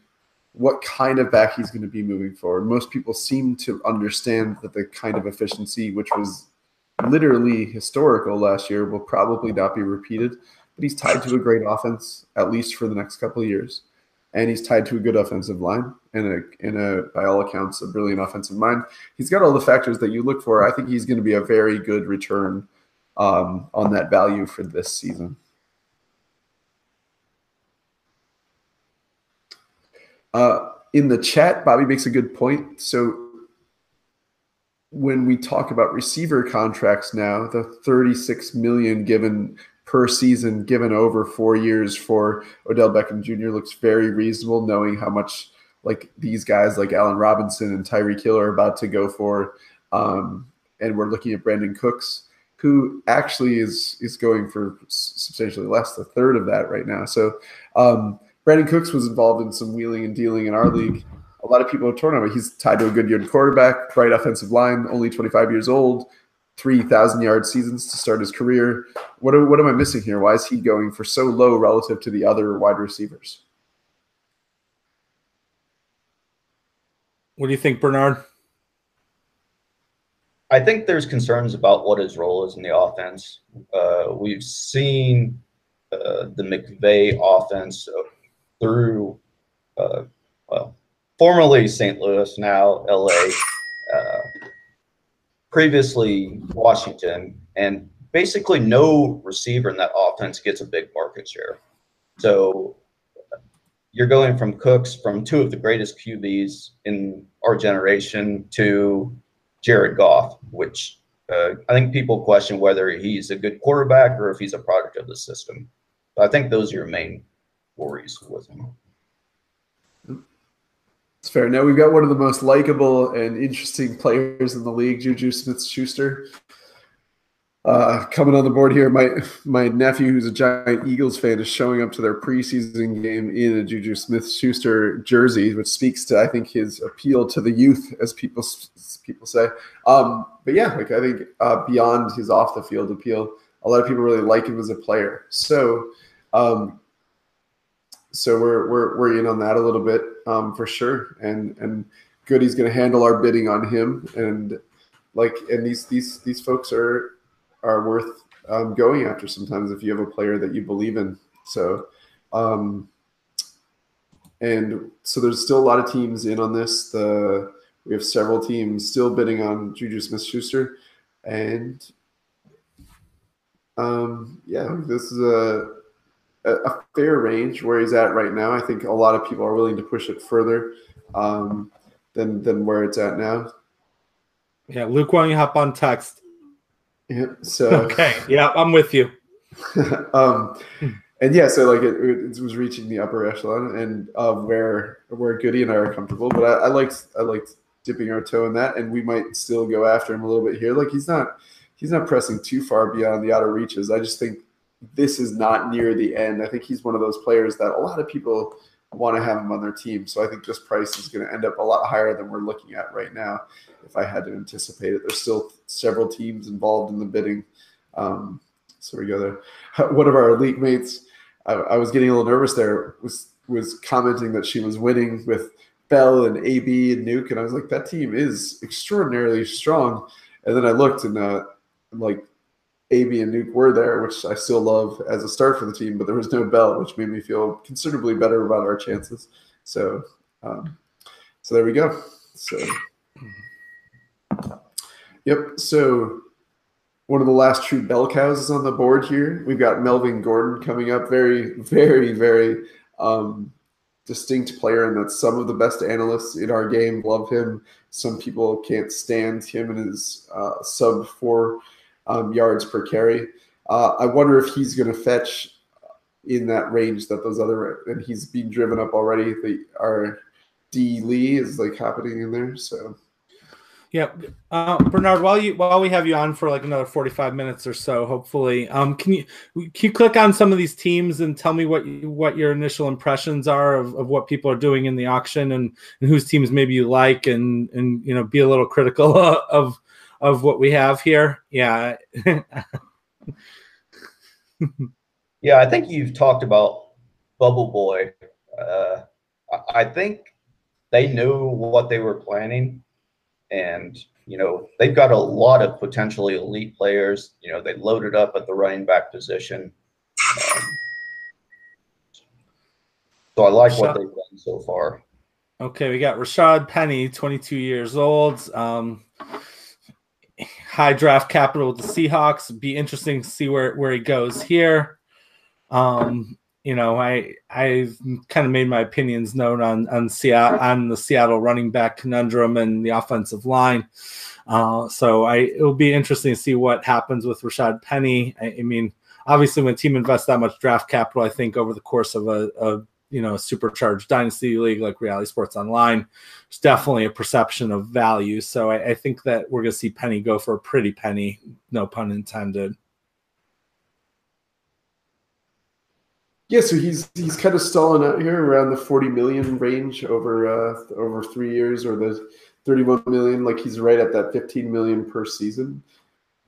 [SPEAKER 1] what kind of back he's going to be moving forward. Most people seem to understand that the kind of efficiency, which was literally historical last year, will probably not be repeated. But he's tied to a great offense, at least for the next couple of years and he's tied to a good offensive line and a, in a by all accounts a brilliant offensive mind. He's got all the factors that you look for. I think he's going to be a very good return um, on that value for this season. Uh, in the chat, Bobby makes a good point. So when we talk about receiver contracts now, the 36 million given per season given over four years for Odell Beckham Jr. looks very reasonable, knowing how much like these guys like Allen Robinson and Tyreek Hill are about to go for. Um, and we're looking at Brandin Cooks, who actually is is going for substantially less, a third of that right now. So um, Brandin Cooks was involved in some wheeling and dealing in our league a lot of people are torn on it. He's tied to a good young quarterback, bright offensive line, only 25 years old, 3,000 yard seasons to start his career. What, what am I missing here? Why is he going for so low relative to the other wide receivers?
[SPEAKER 2] What do you think, Bernard?
[SPEAKER 3] I think there's concerns about what his role is in the offense. Uh, we've seen uh, the McVay offense through, uh, well, formerly St. Louis, now LA, uh, previously Washington, and basically no receiver in that offense gets a big market share. So you're going from Cooks, from two of the greatest QBs in our generation, to Jared Goff, which uh, I think people question whether he's a good quarterback or if he's a product of the system. But I think those are your main worries with him.
[SPEAKER 1] It's fair. Now we've got one of the most likable and interesting players in the league, Juju Smith Schuster. Uh, coming on the board here, my my nephew, who's a giant Eagles fan, is showing up to their preseason game in a Juju Smith-Schuster jersey, which speaks to I think his appeal to the youth, as people as people say. Um, but yeah, like I think uh, beyond his off the field appeal, a lot of people really like him as a player. So, um, so we're we're we're in on that a little bit um, for sure, and and Goody's going to handle our bidding on him, and like and these these these folks are are worth um, going after sometimes if you have a player that you believe in. So, um, and so there's still a lot of teams in on this. The we have several teams still bidding on Juju Smith-Schuster, and um, yeah, this is a a fair range where he's at right now. I think a lot of people are willing to push it further um, than than where it's at now.
[SPEAKER 2] Yeah, Luke, why don't you hop on text?
[SPEAKER 1] Yeah. So
[SPEAKER 2] okay. Yeah, I'm with you.
[SPEAKER 1] um, and yeah, so like it, it, was reaching the upper echelon and uh, where where Goody and I are comfortable. But I, I liked I liked dipping our toe in that, and we might still go after him a little bit here. Like he's not he's not pressing too far beyond the outer reaches. I just think this is not near the end. I think he's one of those players that a lot of people want to have him on their team. So I think this price is going to end up a lot higher than we're looking at right now. If I had to anticipate it, there's still several teams involved in the bidding. Um, so we go there. One of our elite mates, I, I, was getting a little nervous there, was was commenting that she was winning with Bell and AB and Nuke, and I was like, that team is extraordinarily strong. And then I looked and uh, like AB and Nuke were there, which I still love as a start for the team, but there was no Bell, which made me feel considerably better about our chances. So, um, so there we go. So, yep. So, one of the last true bell cows is on the board here. We've got Melvin Gordon coming up. Very, very, very um, distinct player, and that's some of the best analysts in our game love him. Some people can't stand him and his uh, sub four um, yards per carry. Uh, I wonder if he's going to fetch in that range that those other and he's being driven up already. The our D Lee is like happening in there. So
[SPEAKER 2] yeah, uh, Bernard. While you while we have you on for like another forty five minutes or so, hopefully, um, can you can you click on some of these teams and tell me what you, what your initial impressions are of, of what people are doing in the auction and, and whose teams maybe you like and and you know be a little critical of of what we have here. Yeah.
[SPEAKER 3] yeah, I think you've talked about Bubble Boy. Uh, I think they knew what they were planning, and you know they've got a lot of potentially elite players. You know they loaded up at the running back position. Um, so I like what they've done so far.
[SPEAKER 2] Okay, we got Rashad Penny, 22 years old. Um, high draft capital with the Seahawks. Be interesting to see where where he goes here. Um, you know, I I've kind of made my opinions known on on Seattle on the Seattle running back conundrum and the offensive line. Uh, so I it'll be interesting to see what happens with Rashad Penny. I, I mean, obviously, when team invests that much draft capital, I think over the course of a, a you know, supercharged dynasty league like Reality Sports Online, it's definitely a perception of value. So I, I think that we're going to see Penny go for a pretty penny, no pun intended.
[SPEAKER 1] Yeah, so he's he's kind of stalling out here around the 40 million range over uh, over three years, or the 31 million. Like he's right at that 15 million per season.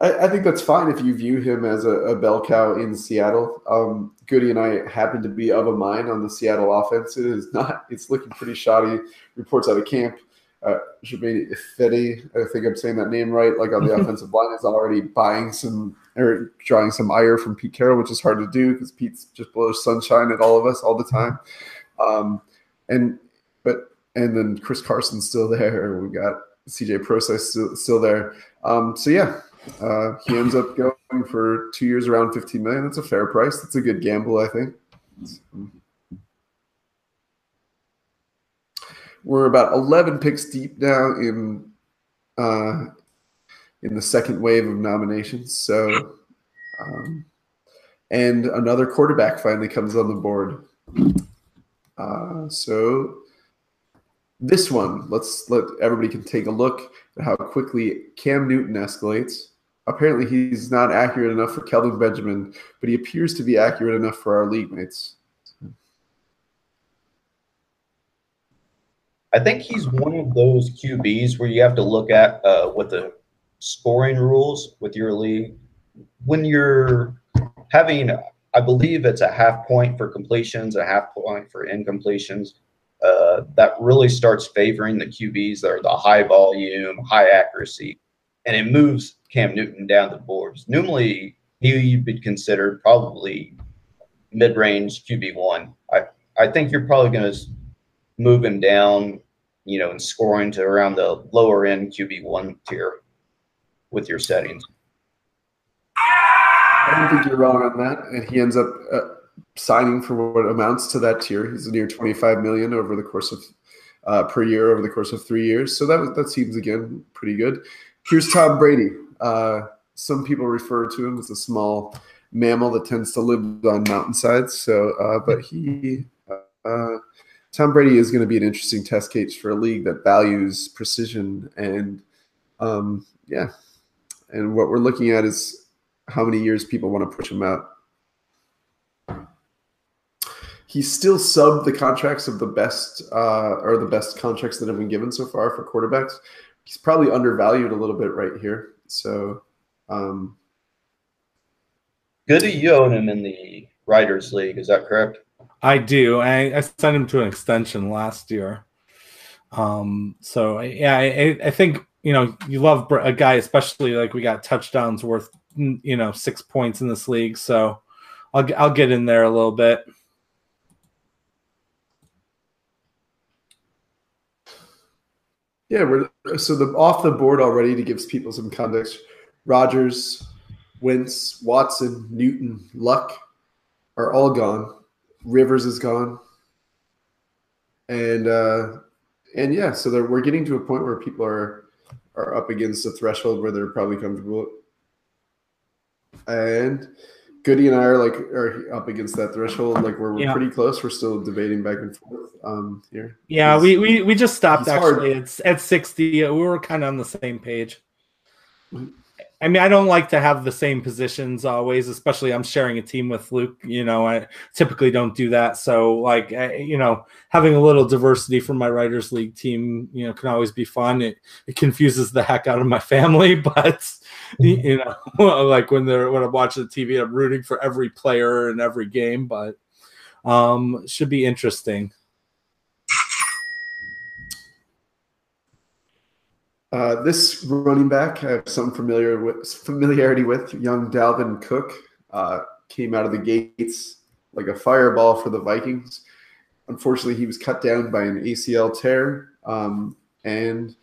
[SPEAKER 1] I, I think that's fine if you view him as a, a bell cow in Seattle. Um, Goody and I happen to be of a mind on the Seattle offense. It is not. It's looking pretty shoddy. Reports out of camp uh, Germain Ifedi, I think I'm saying that name right, like on the offensive line, is already buying some or drawing some ire from Pete Carroll, which is hard to do because Pete just blows sunshine at all of us all the time. Um, and but and then Chris Carson's still there. We got CJ Prosise still, still there. Um, so yeah, uh, he ends up going for two years around 15 million. That's a fair price. That's a good gamble, I think. We're about 11 picks deep now in uh, in the second wave of nominations. So, um, and another quarterback finally comes on the board. Uh, so this one, let's let everybody can take a look how quickly Cam Newton escalates. Apparently, he's not accurate enough for Kelvin Benjamin, but he appears to be accurate enough for our league mates.
[SPEAKER 3] I think he's one of those QBs where you have to look at uh, what the scoring rules with your league. When you're having, I believe it's a half point for completions, a half point for incompletions. Uh, that really starts favoring the QBs that are the high volume, high accuracy, and it moves Cam Newton down the boards. Normally, he would be considered probably mid-range QB one. I I think you're probably going to move him down, you know, and scoring to around the lower end QB one tier with your settings.
[SPEAKER 1] I don't think you're wrong on that, and he ends up uh, signing for what amounts to that tier. He's near 25 million over the course of uh, per year over the course of three years. So that that seems again pretty good. Here's Tom Brady. Uh, some people refer to him as a small mammal that tends to live on mountainsides. So, uh, but he uh, Tom Brady is going to be an interesting test case for a league that values precision and um, yeah. And what we're looking at is how many years people want to push him out. He's still sub the contracts of the best uh, or the best contracts that have been given so far for quarterbacks. He's probably undervalued a little bit right here. So, um,
[SPEAKER 3] Goody, you own him in the Writers League. Is that correct?
[SPEAKER 2] I do. I, I signed him to an extension last year. Um, so yeah, I, I think you know you love a guy, especially like we got touchdowns worth you know six points in this league. So I'll I'll get in there a little bit.
[SPEAKER 1] Yeah, we're so the off the board already to give people some context. Rodgers, Wentz, Watson, Newton, Luck are all gone. Rivers is gone, and uh, and yeah, so we're getting to a point where people are are up against the threshold where they're probably comfortable. And Goody and I are like are up against that threshold. Like we're, we're yeah. pretty close. We're still debating back and forth um, here.
[SPEAKER 2] Yeah, we, we we just stopped actually. Hard. It's at sixty. We were kind of on the same page. Mm-hmm. I mean, I don't like to have the same positions always, especially I'm sharing a team with Luke. You know, I typically don't do that. So, like, I, you know, having a little diversity from my Writers League team, you know, can always be fun. It, it confuses the heck out of my family, but, you know, like when they're, when I'm watching the TV, I'm rooting for every player in every game, but um, should be interesting.
[SPEAKER 1] Uh, this running back I have some familiar with, familiarity with. Young Dalvin Cook uh, came out of the gates like a fireball for the Vikings. Unfortunately, he was cut down by an ACL tear. Um, and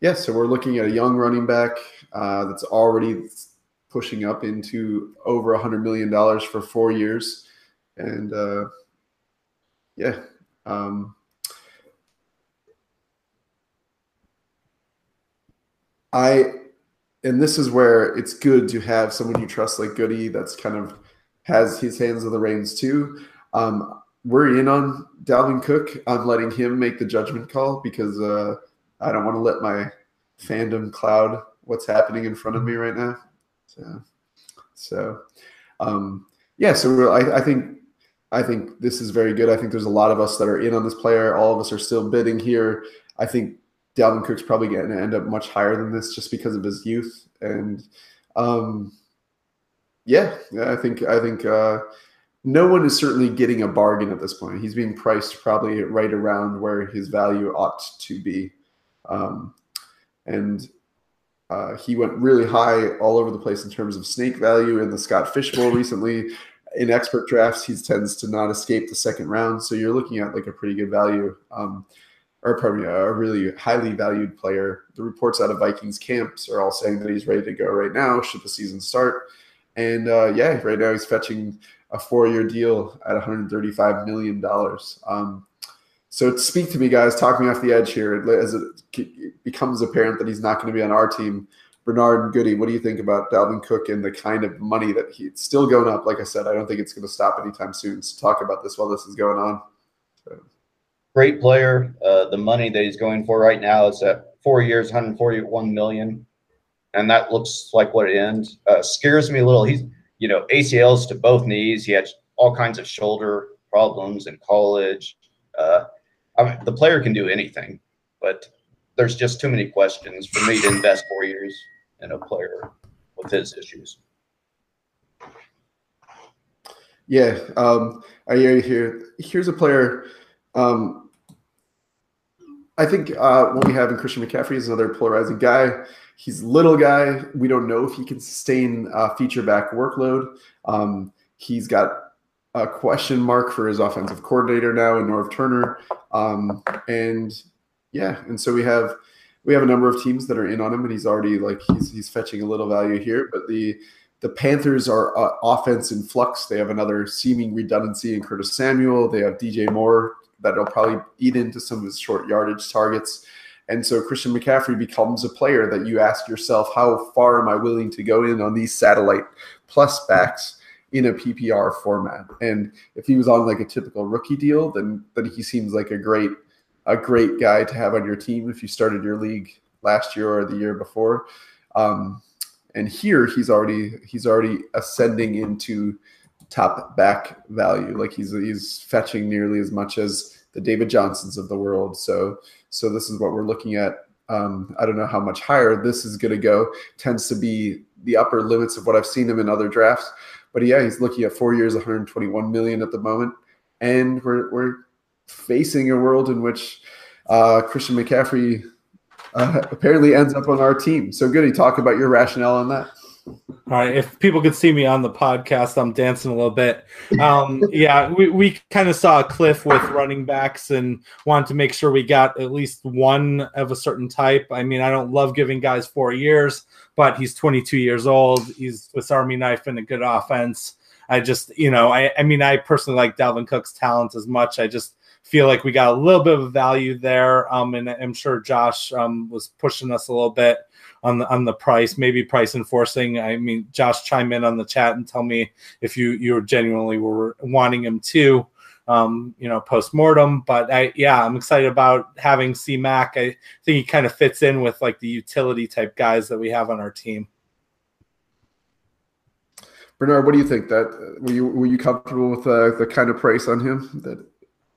[SPEAKER 1] yeah, so we're looking at a young running back uh, that's already pushing up into over a $100 million for four years. And uh, yeah, um, I and this is where it's good to have someone you trust like Goody that's kind of has his hands on the reins too. Um, we're in on Dalvin Cook. I'm letting him make the judgment call because uh, I don't want to let my fandom cloud what's happening in front of me right now. So, so um, yeah. So I, I think I think this is very good. I think there's a lot of us that are in on this player. All of us are still bidding here. I think Dalvin Cook's probably going to end up much higher than this just because of his youth. And um, yeah, I think I think uh, no one is certainly getting a bargain at this point. He's being priced probably right around where his value ought to be. Um, and uh, he went really high all over the place in terms of snake value in the Scott Fish Bowl recently. In expert drafts, he tends to not escape the second round. So you're looking at like a pretty good value, um, or probably a really highly valued player. The reports out of Vikings camps are all saying that he's ready to go right now, should the season start. And uh, yeah, right now he's fetching a four-year deal at 135 million dollars. Um, so speak to me, guys. Talk me off the edge here as it becomes apparent that he's not going to be on our team. Bernard and Goody, what do you think about Dalvin Cook and the kind of money that he's still going up? Like I said, I don't think it's going to stop anytime soon. So talk about this while this is going on. So.
[SPEAKER 3] Great player. Uh, the money that he's going for right now is at four years, 141 million, and that looks like what it ends. Uh, scares me a little. He's you know ACLs to both knees. He had all kinds of shoulder problems in college. Uh, I mean, the player can do anything, but there's just too many questions for me to invest four years in a player with his issues.
[SPEAKER 1] Yeah, um, I hear you here. Here's a player. Um, I think uh, what we have in Christian McCaffrey is another polarizing guy. He's a little guy. We don't know if he can sustain feature back workload. Um, he's got a question mark for his offensive coordinator now in Norv Turner. Um, and yeah, and so we have we have a number of teams that are in on him, and he's already like he's he's fetching a little value here. But the the Panthers are uh, offense in flux. They have another seeming redundancy in Curtis Samuel. They have DJ Moore that'll probably eat into some of his short yardage targets. And so Christian McCaffrey becomes a player that you ask yourself, how far am I willing to go in on these satellite plus backs? in a PPR format. And if he was on like a typical rookie deal, then then he seems like a great a great guy to have on your team if you started your league last year or the year before. Um, and here he's already he's already ascending into top back value. Like he's he's fetching nearly as much as the David Johnsons of the world. So so this is what we're looking at. Um, I don't know how much higher this is going to go. Tends to be the upper limits of what I've seen him in other drafts. But yeah, he's looking at four years, 121 million at the moment, and we're we're facing a world in which uh, Christian McCaffrey uh, apparently ends up on our team. So, Goody, talk about your rationale on that.
[SPEAKER 2] All right. If people could see me on the podcast, I'm dancing a little bit. Um, yeah, we, we kind of saw a cliff with running backs and wanted to make sure we got at least one of a certain type. I mean, I don't love giving guys four years, but he's 22 years old. He's Swiss Army knife and a good offense. I just, you know, I, I mean, I personally like Dalvin Cook's talent as much. I just feel like we got a little bit of value there. Um, and I'm sure Josh um, was pushing us a little bit on the on the price, maybe price enforcing. I mean, Josh, chime in on the chat and tell me if you you genuinely were wanting him to. Um, you know, post mortem. But I, yeah, I'm excited about having C Mac. I think he kind of fits in with like the utility type guys that we have on our team.
[SPEAKER 1] Bernard, what do you think? That were you were you comfortable with uh, the kind of price on him? That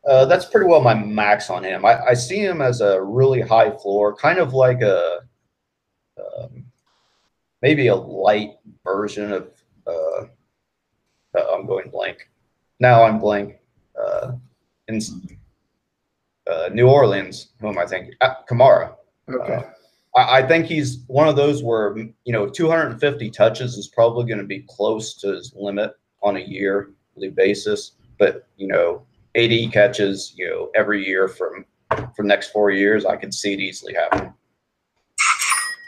[SPEAKER 3] uh, that's pretty well my max on him. I, I, see him as a really high floor, kind of like a um, maybe a light version of. Uh, uh, I'm going blank. Now I'm blank. Uh, in uh, New Orleans, whom I think uh, Kamara.
[SPEAKER 1] Okay. Uh,
[SPEAKER 3] I, I think he's one of those where you know 250 touches is probably going to be close to his limit on a yearly basis, but you know 80 catches, you know, every year from for next four years, I could see it easily happening.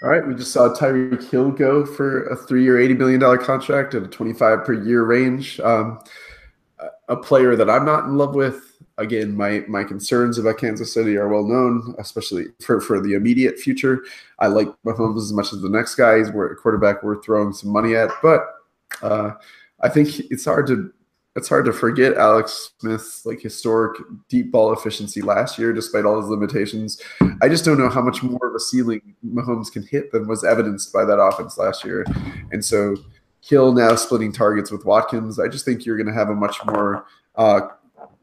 [SPEAKER 1] All right, we just saw Tyreek Hill go for a three-year, eighty million dollar contract at a twenty-five per year range. Um, a player that I'm not in love with. Again, my my concerns about Kansas City are well known, especially for, for the immediate future. I like Mahomes as much as the next guy. He's a quarterback worth throwing some money at, but uh, I think it's hard to it's hard to forget Alex Smith's like historic deep ball efficiency last year, despite all his limitations. I just don't know how much more of a ceiling Mahomes can hit than was evidenced by that offense last year. And so Hill now splitting targets with Watkins. I just think you're going to have a much more, uh,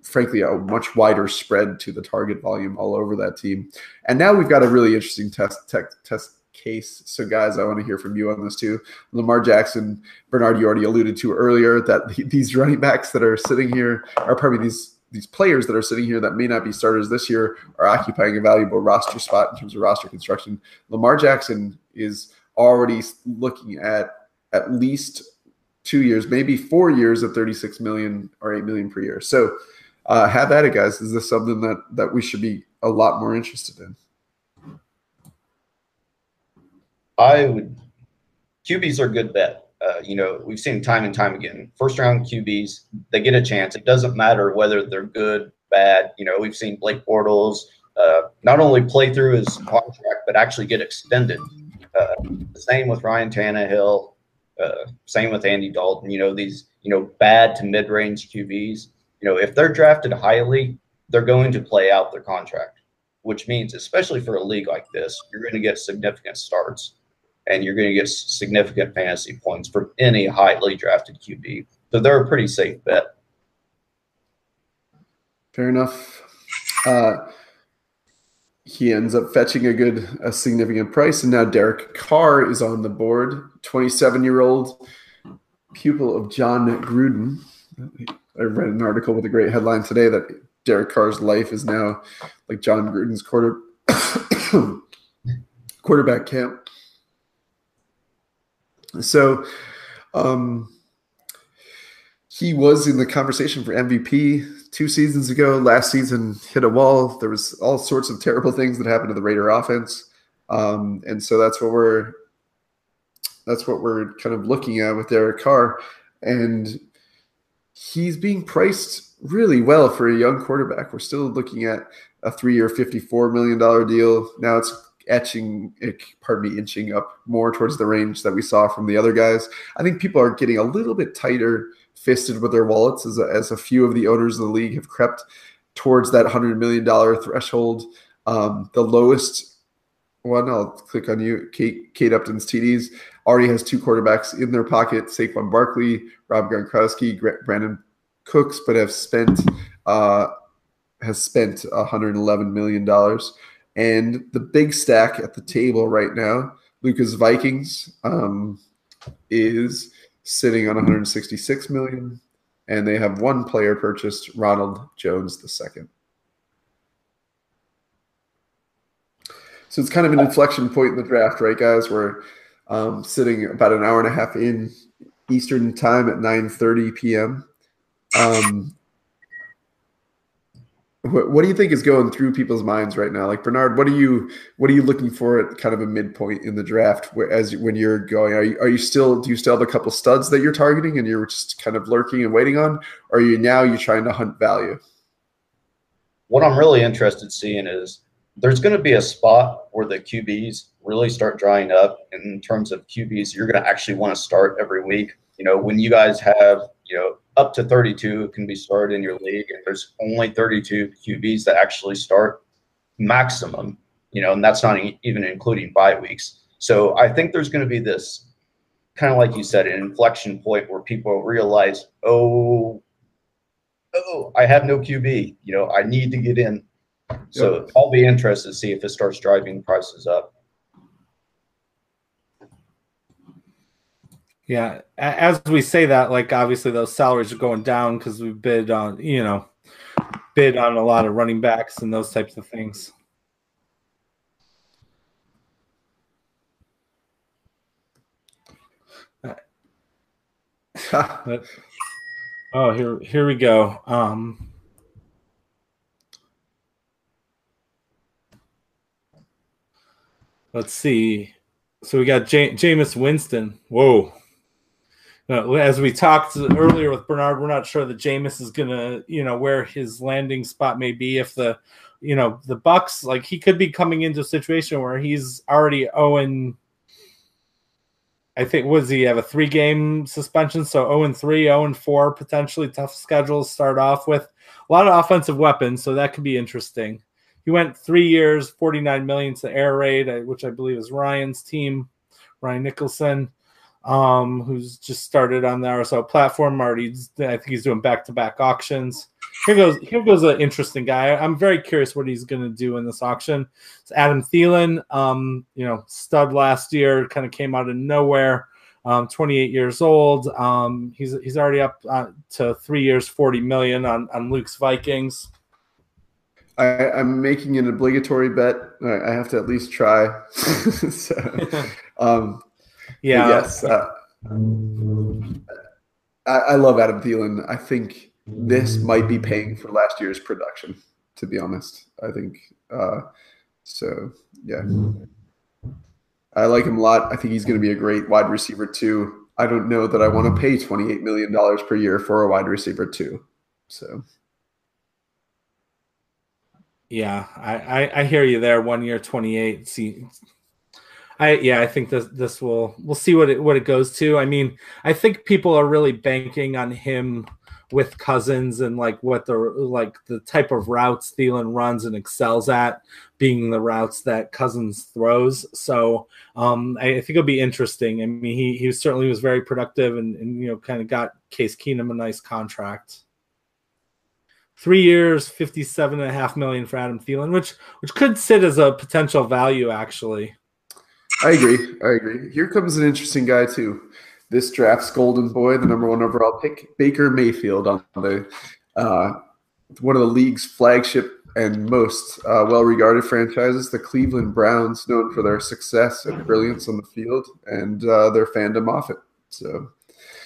[SPEAKER 1] frankly, a much wider spread to the target volume all over that team. And now we've got a really interesting test tech, test case. So, guys, I want to hear from you on this too. Lamar Jackson, Bernard, you already alluded to earlier that these running backs that are sitting here are probably these these players that are sitting here that may not be starters this year are occupying a valuable roster spot in terms of roster construction. Lamar Jackson is already looking at at least two years, maybe four years of 36 million or 8 million per year. So uh, have at it, guys. Is this something that, that we should be a lot more interested in?
[SPEAKER 3] I would, QBs are a good bet. Uh, you know, we've seen time and time again. First round QBs, they get a chance. It doesn't matter whether they're good, bad. You know, we've seen Blake Bortles uh, not only play through his contract, but actually get extended. Uh, same with Ryan Tannehill. Uh, same with Andy Dalton. You know, these, you know, bad to mid range QBs, you know, if they're drafted highly, they're going to play out their contract, which means, especially for a league like this, you're going to get significant starts and you're going to get significant fantasy points from any highly drafted QB. So they're a pretty safe bet.
[SPEAKER 1] Fair enough. Uh, he ends up fetching a good, a significant price, and now Derek Carr is on the board. Twenty-seven-year-old pupil of Jon Gruden. I read an article with a great headline today that Derek Carr's life is now like Jon Gruden's quarter quarterback camp. So um, he was in the conversation for MVP two seasons ago. Last season hit a wall. There was all sorts of terrible things that happened to the Raider offense. Um, and so that's what we're that's what we're kind of looking at with Derek Carr. And he's being priced really well for a young quarterback. We're still looking at a three-year, $54 million deal. Now it's etching, pardon me, inching up more towards the range that we saw from the other guys. I think people are getting a little bit tighter fisted with their wallets as a, as a few of the owners of the league have crept towards that $100 million threshold. Um, the lowest one, I'll click on you, Kate, Kate Upton's TDs, already has two quarterbacks in their pocket Saquon Barkley, Rob Gronkowski, Brandin Cooks, but have spent uh, has spent 111 million dollars. And the big stack at the table right now, Lucas Vikings, um, is sitting on 166 million, and they have one player purchased, Ronald Jones II. So it's kind of an inflection point in the draft, right, guys? We're um, sitting about an hour and a half in Eastern time at 9:30 p.m. Um, what, what, do you think is going through people's minds right now? Like Bernard, what are you what are you looking for at kind of a midpoint in the draft? Where, as when you're going, are you are you still do you still have a couple studs that you're targeting and you're just kind of lurking and waiting on, or are you now you're trying to hunt value?
[SPEAKER 3] What I'm really interested in seeing is there's going to be a spot where the QBs really start drying up in terms of QBs you're going to actually want to start every week. You know, when you guys have you know up to 32 can be started in your league, and there's only 32 QBs that actually start maximum, you know, and that's not even including bye weeks. So I think there's going to be this kind of like you said, an inflection point where people realize, oh, oh, I have no QB. You know, I need to get in. So yep. I'll be interested to see if it starts driving prices up.
[SPEAKER 2] Yeah, as we say that, like obviously those salaries are going down because we bid on, you know, bid on a lot of running backs and those types of things. oh, here, here we go. Um, let's see. So we got J- Jameis Winston. Whoa. Uh, as we talked earlier with Bernard, we're not sure that Jameis is gonna, you know, where his landing spot may be. If the, you know, the Bucs, like he could be coming into a situation where he's already owing. I think was he have a three game suspension, so 0 and 3, 0 and 4, potentially tough schedules start off with a lot of offensive weapons, so that could be interesting. He went three years, 49 million to air raid, uh, which I believe is Ryan's team, Ryan Nicholson. Um, who's just started on the RSL platform. Already, I think he's doing back-to-back auctions. Here goes. Here goes an interesting guy. I'm very curious what he's going to do in this auction. It's Adam Thielen. Um, you know, stud last year, kind of came out of nowhere. Um, 28 years old. Um, he's he's already up uh, to three years, 40 million on on Luke's Vikings.
[SPEAKER 1] I, am making an obligatory bet. I have to at least try. so, um,
[SPEAKER 2] yeah.
[SPEAKER 1] Yes. Uh, I, I, love Adam Thielen. I think this might be paying for last year's production. To be honest, I think uh, so. Yeah. I like him a lot. I think he's going to be a great wide receiver too. I don't know that I want to pay $28 million per year for a wide receiver too. So.
[SPEAKER 2] Yeah, I, I, I hear you there. One year, 28. See, I yeah, I think this this will we'll see what it what it goes to. I mean, I think people are really banking on him with Cousins and like what the like the type of routes Thielen runs and excels at being the routes that Cousins throws. So um, I, I, think it'll be interesting. I mean, he he certainly was very productive and, and you know kind of got Case Keenum a nice contract. Three years, fifty-seven and a half million for Adam Thielen, which which could sit as a potential value actually.
[SPEAKER 1] I agree. I agree. Here comes an interesting guy too this draft's golden boy, the number one overall pick, Baker Mayfield on the uh, one of the league's flagship and most uh, well-regarded franchises, the Cleveland Browns, known for their success and brilliance on the field and uh, their fandom off it. So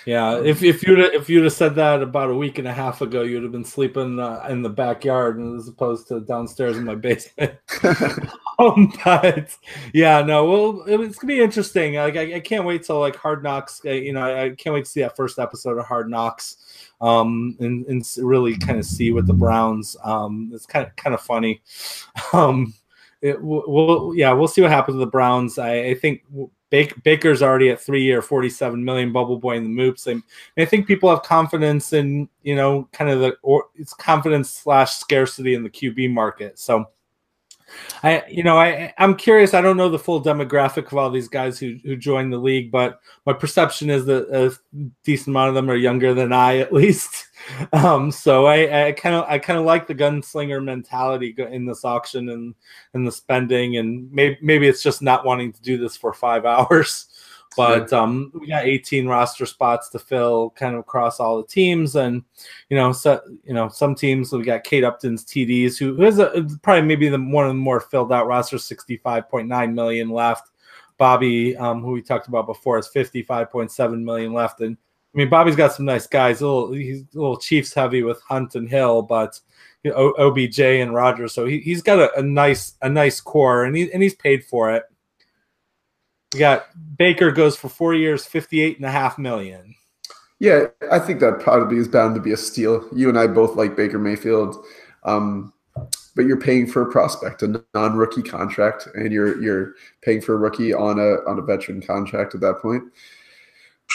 [SPEAKER 2] yeah, if if you'd if you'd have said that about a week and a half ago, you'd have been sleeping uh, in the backyard as opposed to downstairs in my basement. um, but yeah, no, well, it's gonna be interesting. Like I, I can't wait till like Hard Knocks. Uh, you know, I, I, can't wait to see that first episode of Hard Knocks, um, and and really kind of see what the Browns. Um, it's kind of kind of funny. Um, it, we'll yeah, we'll see what happens with the Browns. I, I think Baker's already at three year, 47 million bubble boy in the moops. I think people have confidence in, you know, kind of the, or it's confidence slash scarcity in the QB market. So I, you know, I, I'm curious. I don't know the full demographic of all these guys who, who joined the league, but my perception is that a decent amount of them are younger than I, at least. Um, so I kind of, I kind of like the gunslinger mentality in this auction and and the spending, and maybe maybe it's just not wanting to do this for five hours. But um, we got 18 roster spots to fill, kind of across all the teams, and you know, so you know, some teams we got Kate Upton's TDs, who, is a, probably maybe the one of the more filled out rosters, 65.9 million left. Bobby, um, who we talked about before, is 55.7 million left, and I mean, Bobby's got some nice guys. A little, he's a little Chiefs heavy with Hunt and Hill, but you know, OBJ and Rodgers. So he, he's got a, a nice a nice core, and he and he's paid for it. We got Baker goes for four years, fifty-eight and a half million.
[SPEAKER 1] Yeah, I think that probably is bound to be a steal. You and I both like Baker Mayfield, um, but you're paying for a prospect, a non-rookie contract, and you're you're paying for a rookie on a on a veteran contract at that point.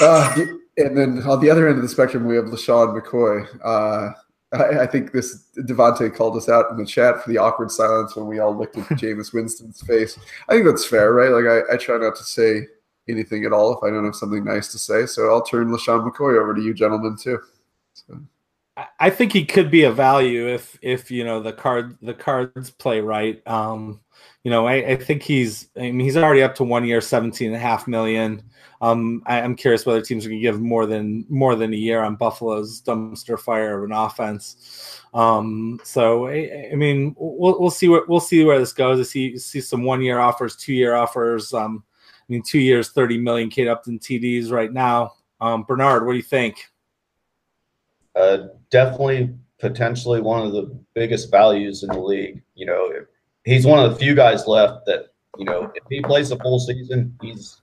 [SPEAKER 1] Uh, and then on the other end of the spectrum, we have LeSean McCoy. Uh, I, I, think this Devontae called us out in the chat for the awkward silence when we all looked at Jameis Winston's face. I think that's fair, right? Like I, I, try not to say anything at all if I don't have something nice to say. So I'll turn LeSean McCoy over to you, gentlemen, too. So.
[SPEAKER 2] I think he could be a value if if you know the card the cards play right. Um, you know, I, I think he's I mean he's already up to one year, 17 and a half million. Um, I, am curious whether teams are going to give more than more than a year on Buffalo's dumpster fire of an offense. Um, so I, I, mean, we'll, we'll see where we'll see where this goes. I see see some one year offers, two year offers. Um, I mean, two years, thirty million Kate Upton TDs right now. Um, Bernard, what do you think?
[SPEAKER 3] Uh, definitely, potentially one of the biggest values in the league. You know, he's one of the few guys left that you know if he plays the full season, he's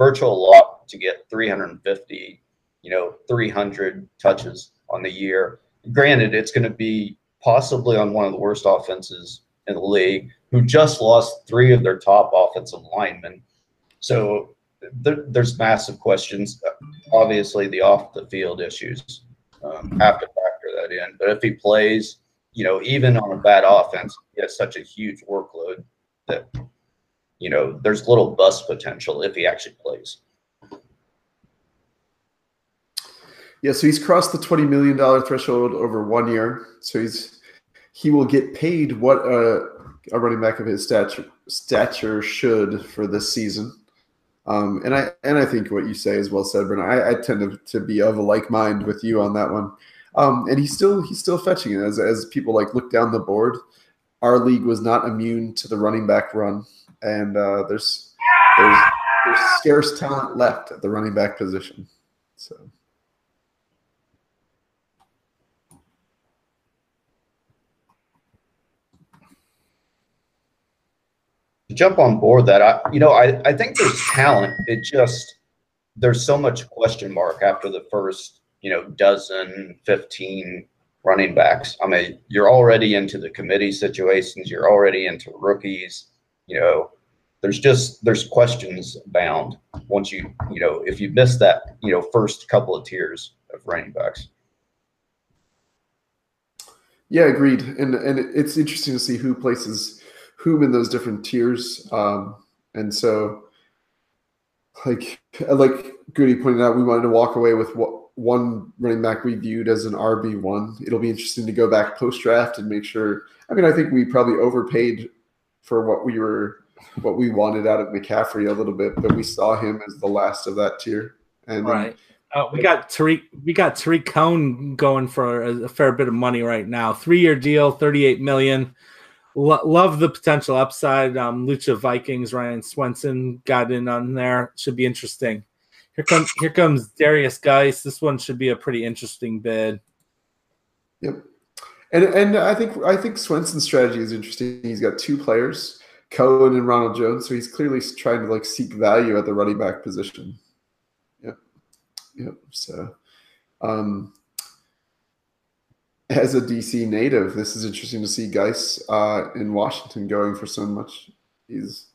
[SPEAKER 3] virtual lock to get 350, you know, 300 touches on the year. Granted, it's going to be possibly on one of the worst offenses in the league, who just lost three of their top offensive linemen. So there, there's massive questions. Obviously, the off the field issues um, have to factor that in. But if he plays, you know, even on a bad offense, he has such a huge workload that you know, there's little bust potential if he actually plays.
[SPEAKER 1] Yeah, so he's crossed the twenty million dollar threshold over one year. So he's he will get paid what a, a running back of his stature stature should for this season. Um, and I and I think what you say is well said, Brent. I, I tend to, to be of a like mind with you on that one. Um, and he's still he's still fetching it as as people like look down the board. Our league was not immune to the running back run, and uh, there's there's there's scarce talent left at the running back position. So.
[SPEAKER 3] To jump on board that, I you know I, I think there's talent. It just there's so much question mark after the first you know dozen, fifteen running backs. I mean, you're already into the committee situations. You're already into rookies. You know, there's just there's questions bound once you you know if you miss that you know first couple of tiers of running backs.
[SPEAKER 1] Yeah, agreed. And and it's interesting to see who places whom in those different tiers. Um, and so, like like Goody pointed out, we wanted to walk away with what one running back we viewed as an RB one. It'll be interesting to go back post draft and make sure. I mean, I think we probably overpaid for what we were what we wanted out of McCaffrey a little bit, but we saw him as the last of that tier. And
[SPEAKER 2] right. Uh, we got Tariq. We got Tarik Cohen going for a, a, fair bit of money right now. Three-year deal, thirty-eight million. Lo- love the potential upside. Um, Lucha Vikings. Ryan Swenson got in on there. Should be interesting. Here comes here comes Derrius Guice. This one should be a pretty interesting bid.
[SPEAKER 1] Yep. And and I think I think Swenson's strategy is interesting. He's got two players Cohen and Ronald Jones. So he's clearly trying to like seek value at the running back position. Yep. Yep. So, um, as a DC native, this is interesting to see Guice uh, in Washington going for so much. He's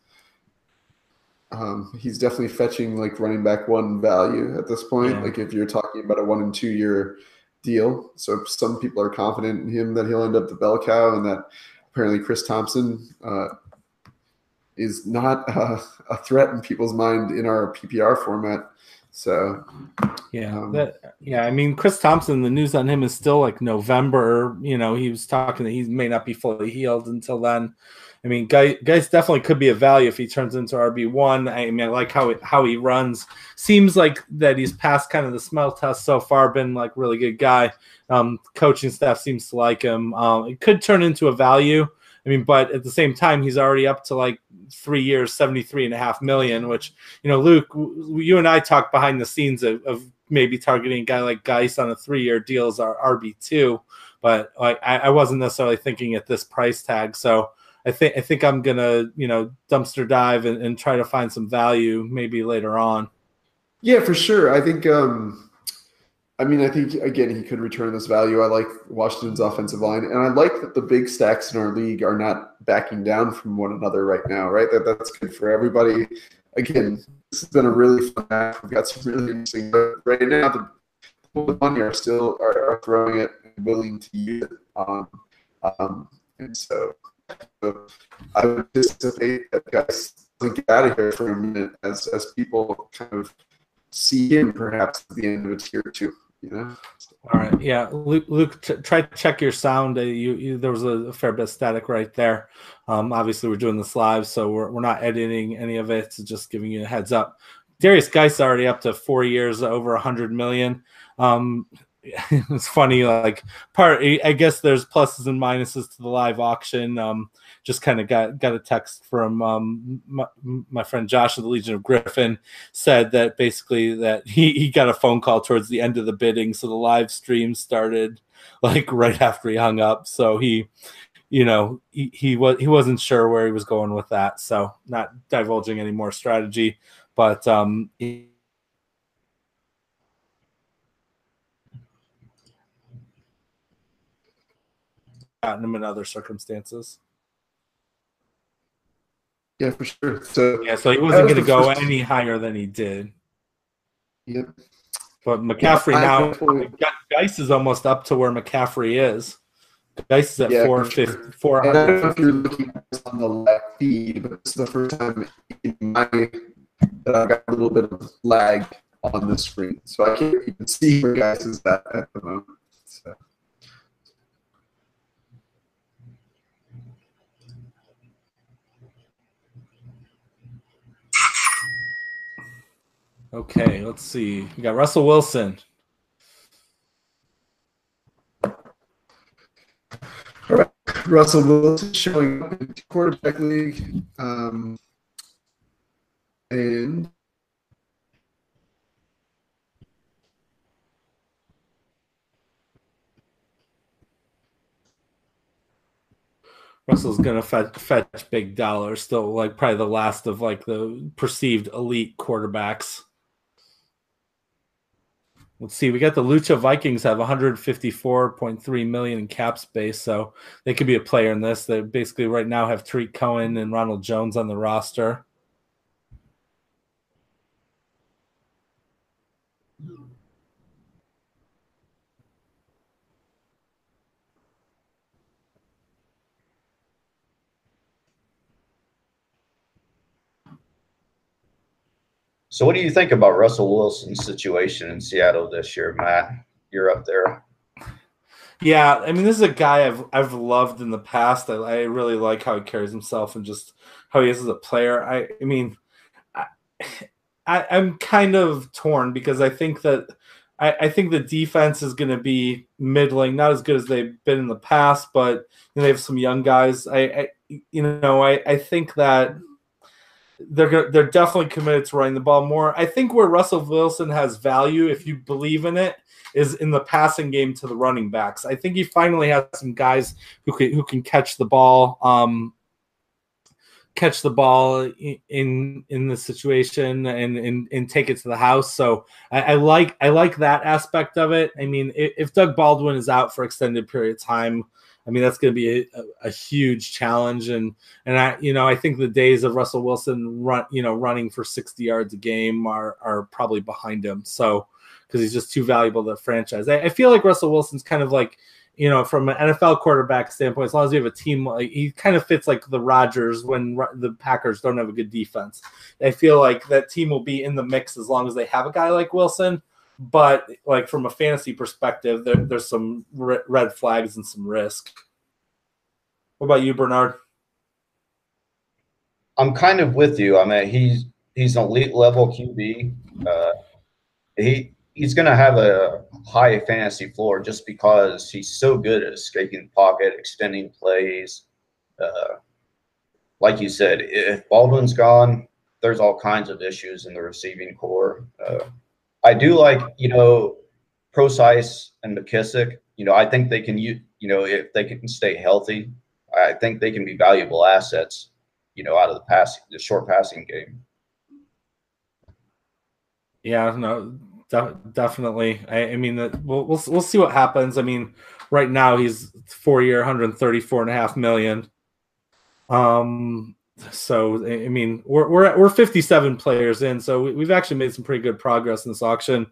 [SPEAKER 1] um, he's definitely fetching like running back one value at this point. Yeah. Like if you're talking about a one and two year deal, so some people are confident in him that he'll end up the bell cow, and that apparently Chris Thompson uh, is not a, a, threat in people's mind in our PPR format. So,
[SPEAKER 2] yeah, um, that, yeah. I mean, Chris Thompson. The news on him is still like November. You know, he was talking that he may not be fully healed until then. I mean, guy, guys definitely could be a value if he turns into RB one. I mean, I like how it, how he runs. Seems like that he's passed kind of the smell test so far. Been like really good guy. Um, coaching staff seems to like him. Um, it could turn into a value. I mean, but at the same time, he's already up to like three years, 73 and a half million, which, you know, Luke, you and I talked behind the scenes of, of maybe targeting a guy like Guice on a three year deal as our RB2, but like I, I wasn't necessarily thinking at this price tag. So I think, I think I'm to, you know, dumpster dive and, and try to find some value maybe later on.
[SPEAKER 1] Yeah, for sure. I think, um, I mean, I think again he could return this value. I like Washington's offensive line, and I like that the big stacks in our league are not backing down from one another right now. Right, that that's good for everybody. Again, this has been a really fun match. We've got some really interesting. Right now, the people with money are still are, are, throwing it willing to use it. Um, um, and so I would anticipate that guys get out of here for a minute as as people kind of see him perhaps at the end of a tier two you know.
[SPEAKER 2] All right, yeah, Luke. Luke, t- try to check your sound. Uh, you, you, there was a, a, fair bit of static right there. Um, obviously, we're doing this live, so we're, we're not editing any of it. just giving you a heads up. Derrius Guice already up to four years, over a hundred million. Um, it's funny, like part. I guess there's pluses and minuses to the live auction. Um, just kind of got got a text from um, my, my, friend Josh of the Legion of Griffin said that basically that he, he got a phone call towards the end of the bidding, so the live stream started like right after he hung up. So he, you know, he, he was he wasn't sure where he was going with that. So not divulging any more strategy, but um. He, gotten him in other circumstances.
[SPEAKER 1] Yeah, for sure. So
[SPEAKER 2] yeah, so he wasn't going to go first... any higher than he did.
[SPEAKER 1] Yep.
[SPEAKER 2] But McCaffrey yeah, now, definitely... Is almost up to where McCaffrey is. Guice is at yeah, four fifty sure. four hundred. I don't know if you're looking
[SPEAKER 1] on the left feed, but it's the first time in my that I've got a little bit of lag on the screen. So I can't even see where Guice is at at the moment. So.
[SPEAKER 2] Okay, let's see. We got Russell Wilson.
[SPEAKER 1] All right. Russell Wilson showing up in quarterback league. Um, and
[SPEAKER 2] Russell's gonna fetch, fetch big dollars. Still, like probably the last of like the perceived elite quarterbacks. Let's see. We got the Lucha Vikings have 154.3 million in cap space, so they could be a player in this. They basically right now have Tarik Cohen and Ronald Jones on the roster.
[SPEAKER 3] So, what do you think about Russell Wilson's situation in Seattle this year, Matt? You're up there.
[SPEAKER 2] Yeah, I mean, this is a guy I've I've loved in the past. I, I really like how he carries himself and just how he is as a player. I, I mean, I, I am kind of torn because I think that I, I think the defense is going to be middling, not as good as they've been in the past, but you know, they have some young guys. I, I you know I I think that they're they're definitely committed to running the ball more. I think where Russell Wilson has value, if you believe in it, is in the passing game to the running backs. I think he finally has some guys who can who can catch the ball, um, catch the ball in in the situation and and, and take it to the house. So I, I like I like that aspect of it. I mean, if, Doug Baldwin is out for extended period of time I mean, that's going to be a, a, huge challenge. And and I, you know, I think the days of Russell Wilson run, you know, running for 60 yards a game are are probably behind him. So because he's just too valuable to the franchise. I, I, feel like Russell Wilson's kind of like, you know, from an NFL quarterback standpoint, as long as you have a team, like he kind of fits like the Rodgers when the Packers don't have a good defense. I feel like that team will be in the mix as long as they have a guy like Wilson but like from a fantasy perspective, there, there's some red flags and some risk. What about you, Bernard?
[SPEAKER 3] I'm kind of with you. I mean, he's he's an elite level QB. Uh, he he's going to have a high fantasy floor just because he's so good at escaping the pocket, extending plays. Uh, like you said, if Baldwin's gone, there's all kinds of issues in the receiving core. Uh, I do like, you know, Prosise and McKissic. You know, I think they can you you know if they can stay healthy, I think they can be valuable assets. You know, out of the pass the short passing game.
[SPEAKER 2] Yeah, no, de- definitely. I, I mean, we'll, we'll we'll see what happens. I mean, right now he's four year, 134 and a half million. Um, so I mean, we're we're we're 57 players in, so we've actually made some pretty good progress in this auction.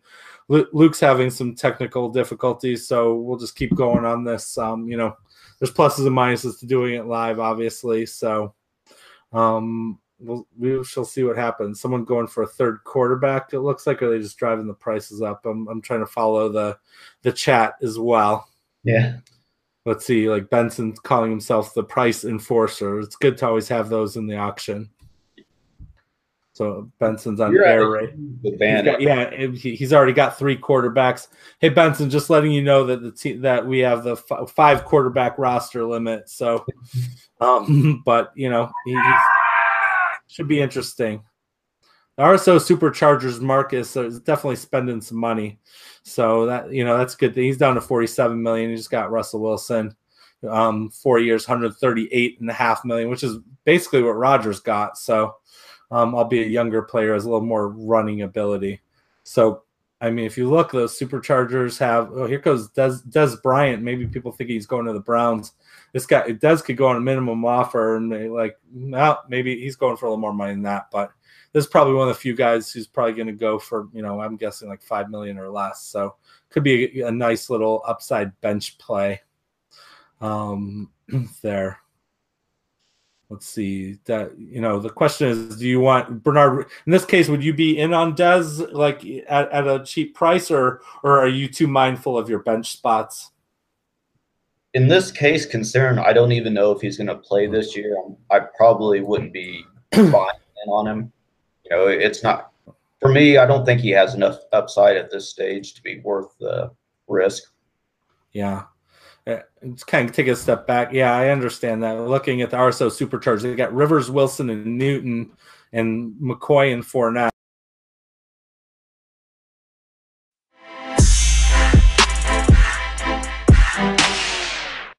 [SPEAKER 2] Luke's having some technical difficulties, so we'll just keep going on this. Um, you know, there's pluses and minuses to doing it live, obviously. So, um, we'll, we shall see what happens. Someone going for a third quarterback, it looks like, or they just driving the prices up. I'm I'm trying to follow the the chat as well.
[SPEAKER 3] Yeah
[SPEAKER 2] let's see, like Benson's calling himself the price enforcer. It's good to always have those in the auction. So Benson's on You're air right. yeah, he's already got three quarterbacks. Hey Benson, just letting you know that the te- that we have the f- five quarterback roster limit. So, um, but you know, he, should be interesting. The RSO Superchargers Marcus is definitely spending some money. So that you know that's good. He's down to 47 million. He just got Russell Wilson, um, four years, 138 and a half million, which is basically what Rodgers got. So, um, I'll be a younger player, has a little more running ability. So, I mean, if you look, those superchargers have. Oh, here goes Dez, Dez Bryant. Maybe people think he's going to the Browns. This guy Dez could go on a minimum offer, and they like, well, maybe he's going for a little more money than that, but this is probably one of the few guys who's probably going to go for you know I'm guessing like five million or less. So could be a, a nice little upside bench play um, there. let's see that you know the question is do you want bernard in this case would you be in on dez like at, at a cheap price or or are you too mindful of your bench spots
[SPEAKER 3] in this case concern i don't even know if he's going to play this year i probably wouldn't be buying in on him you know it's not for me i don't think he has enough upside at this stage to be worth the risk
[SPEAKER 2] yeah uh, it's kind of take a step back. Yeah, I understand that. Looking at the RSO supercharged, they got Rivers, Wilson, and Newton, and McCoy and Fournette.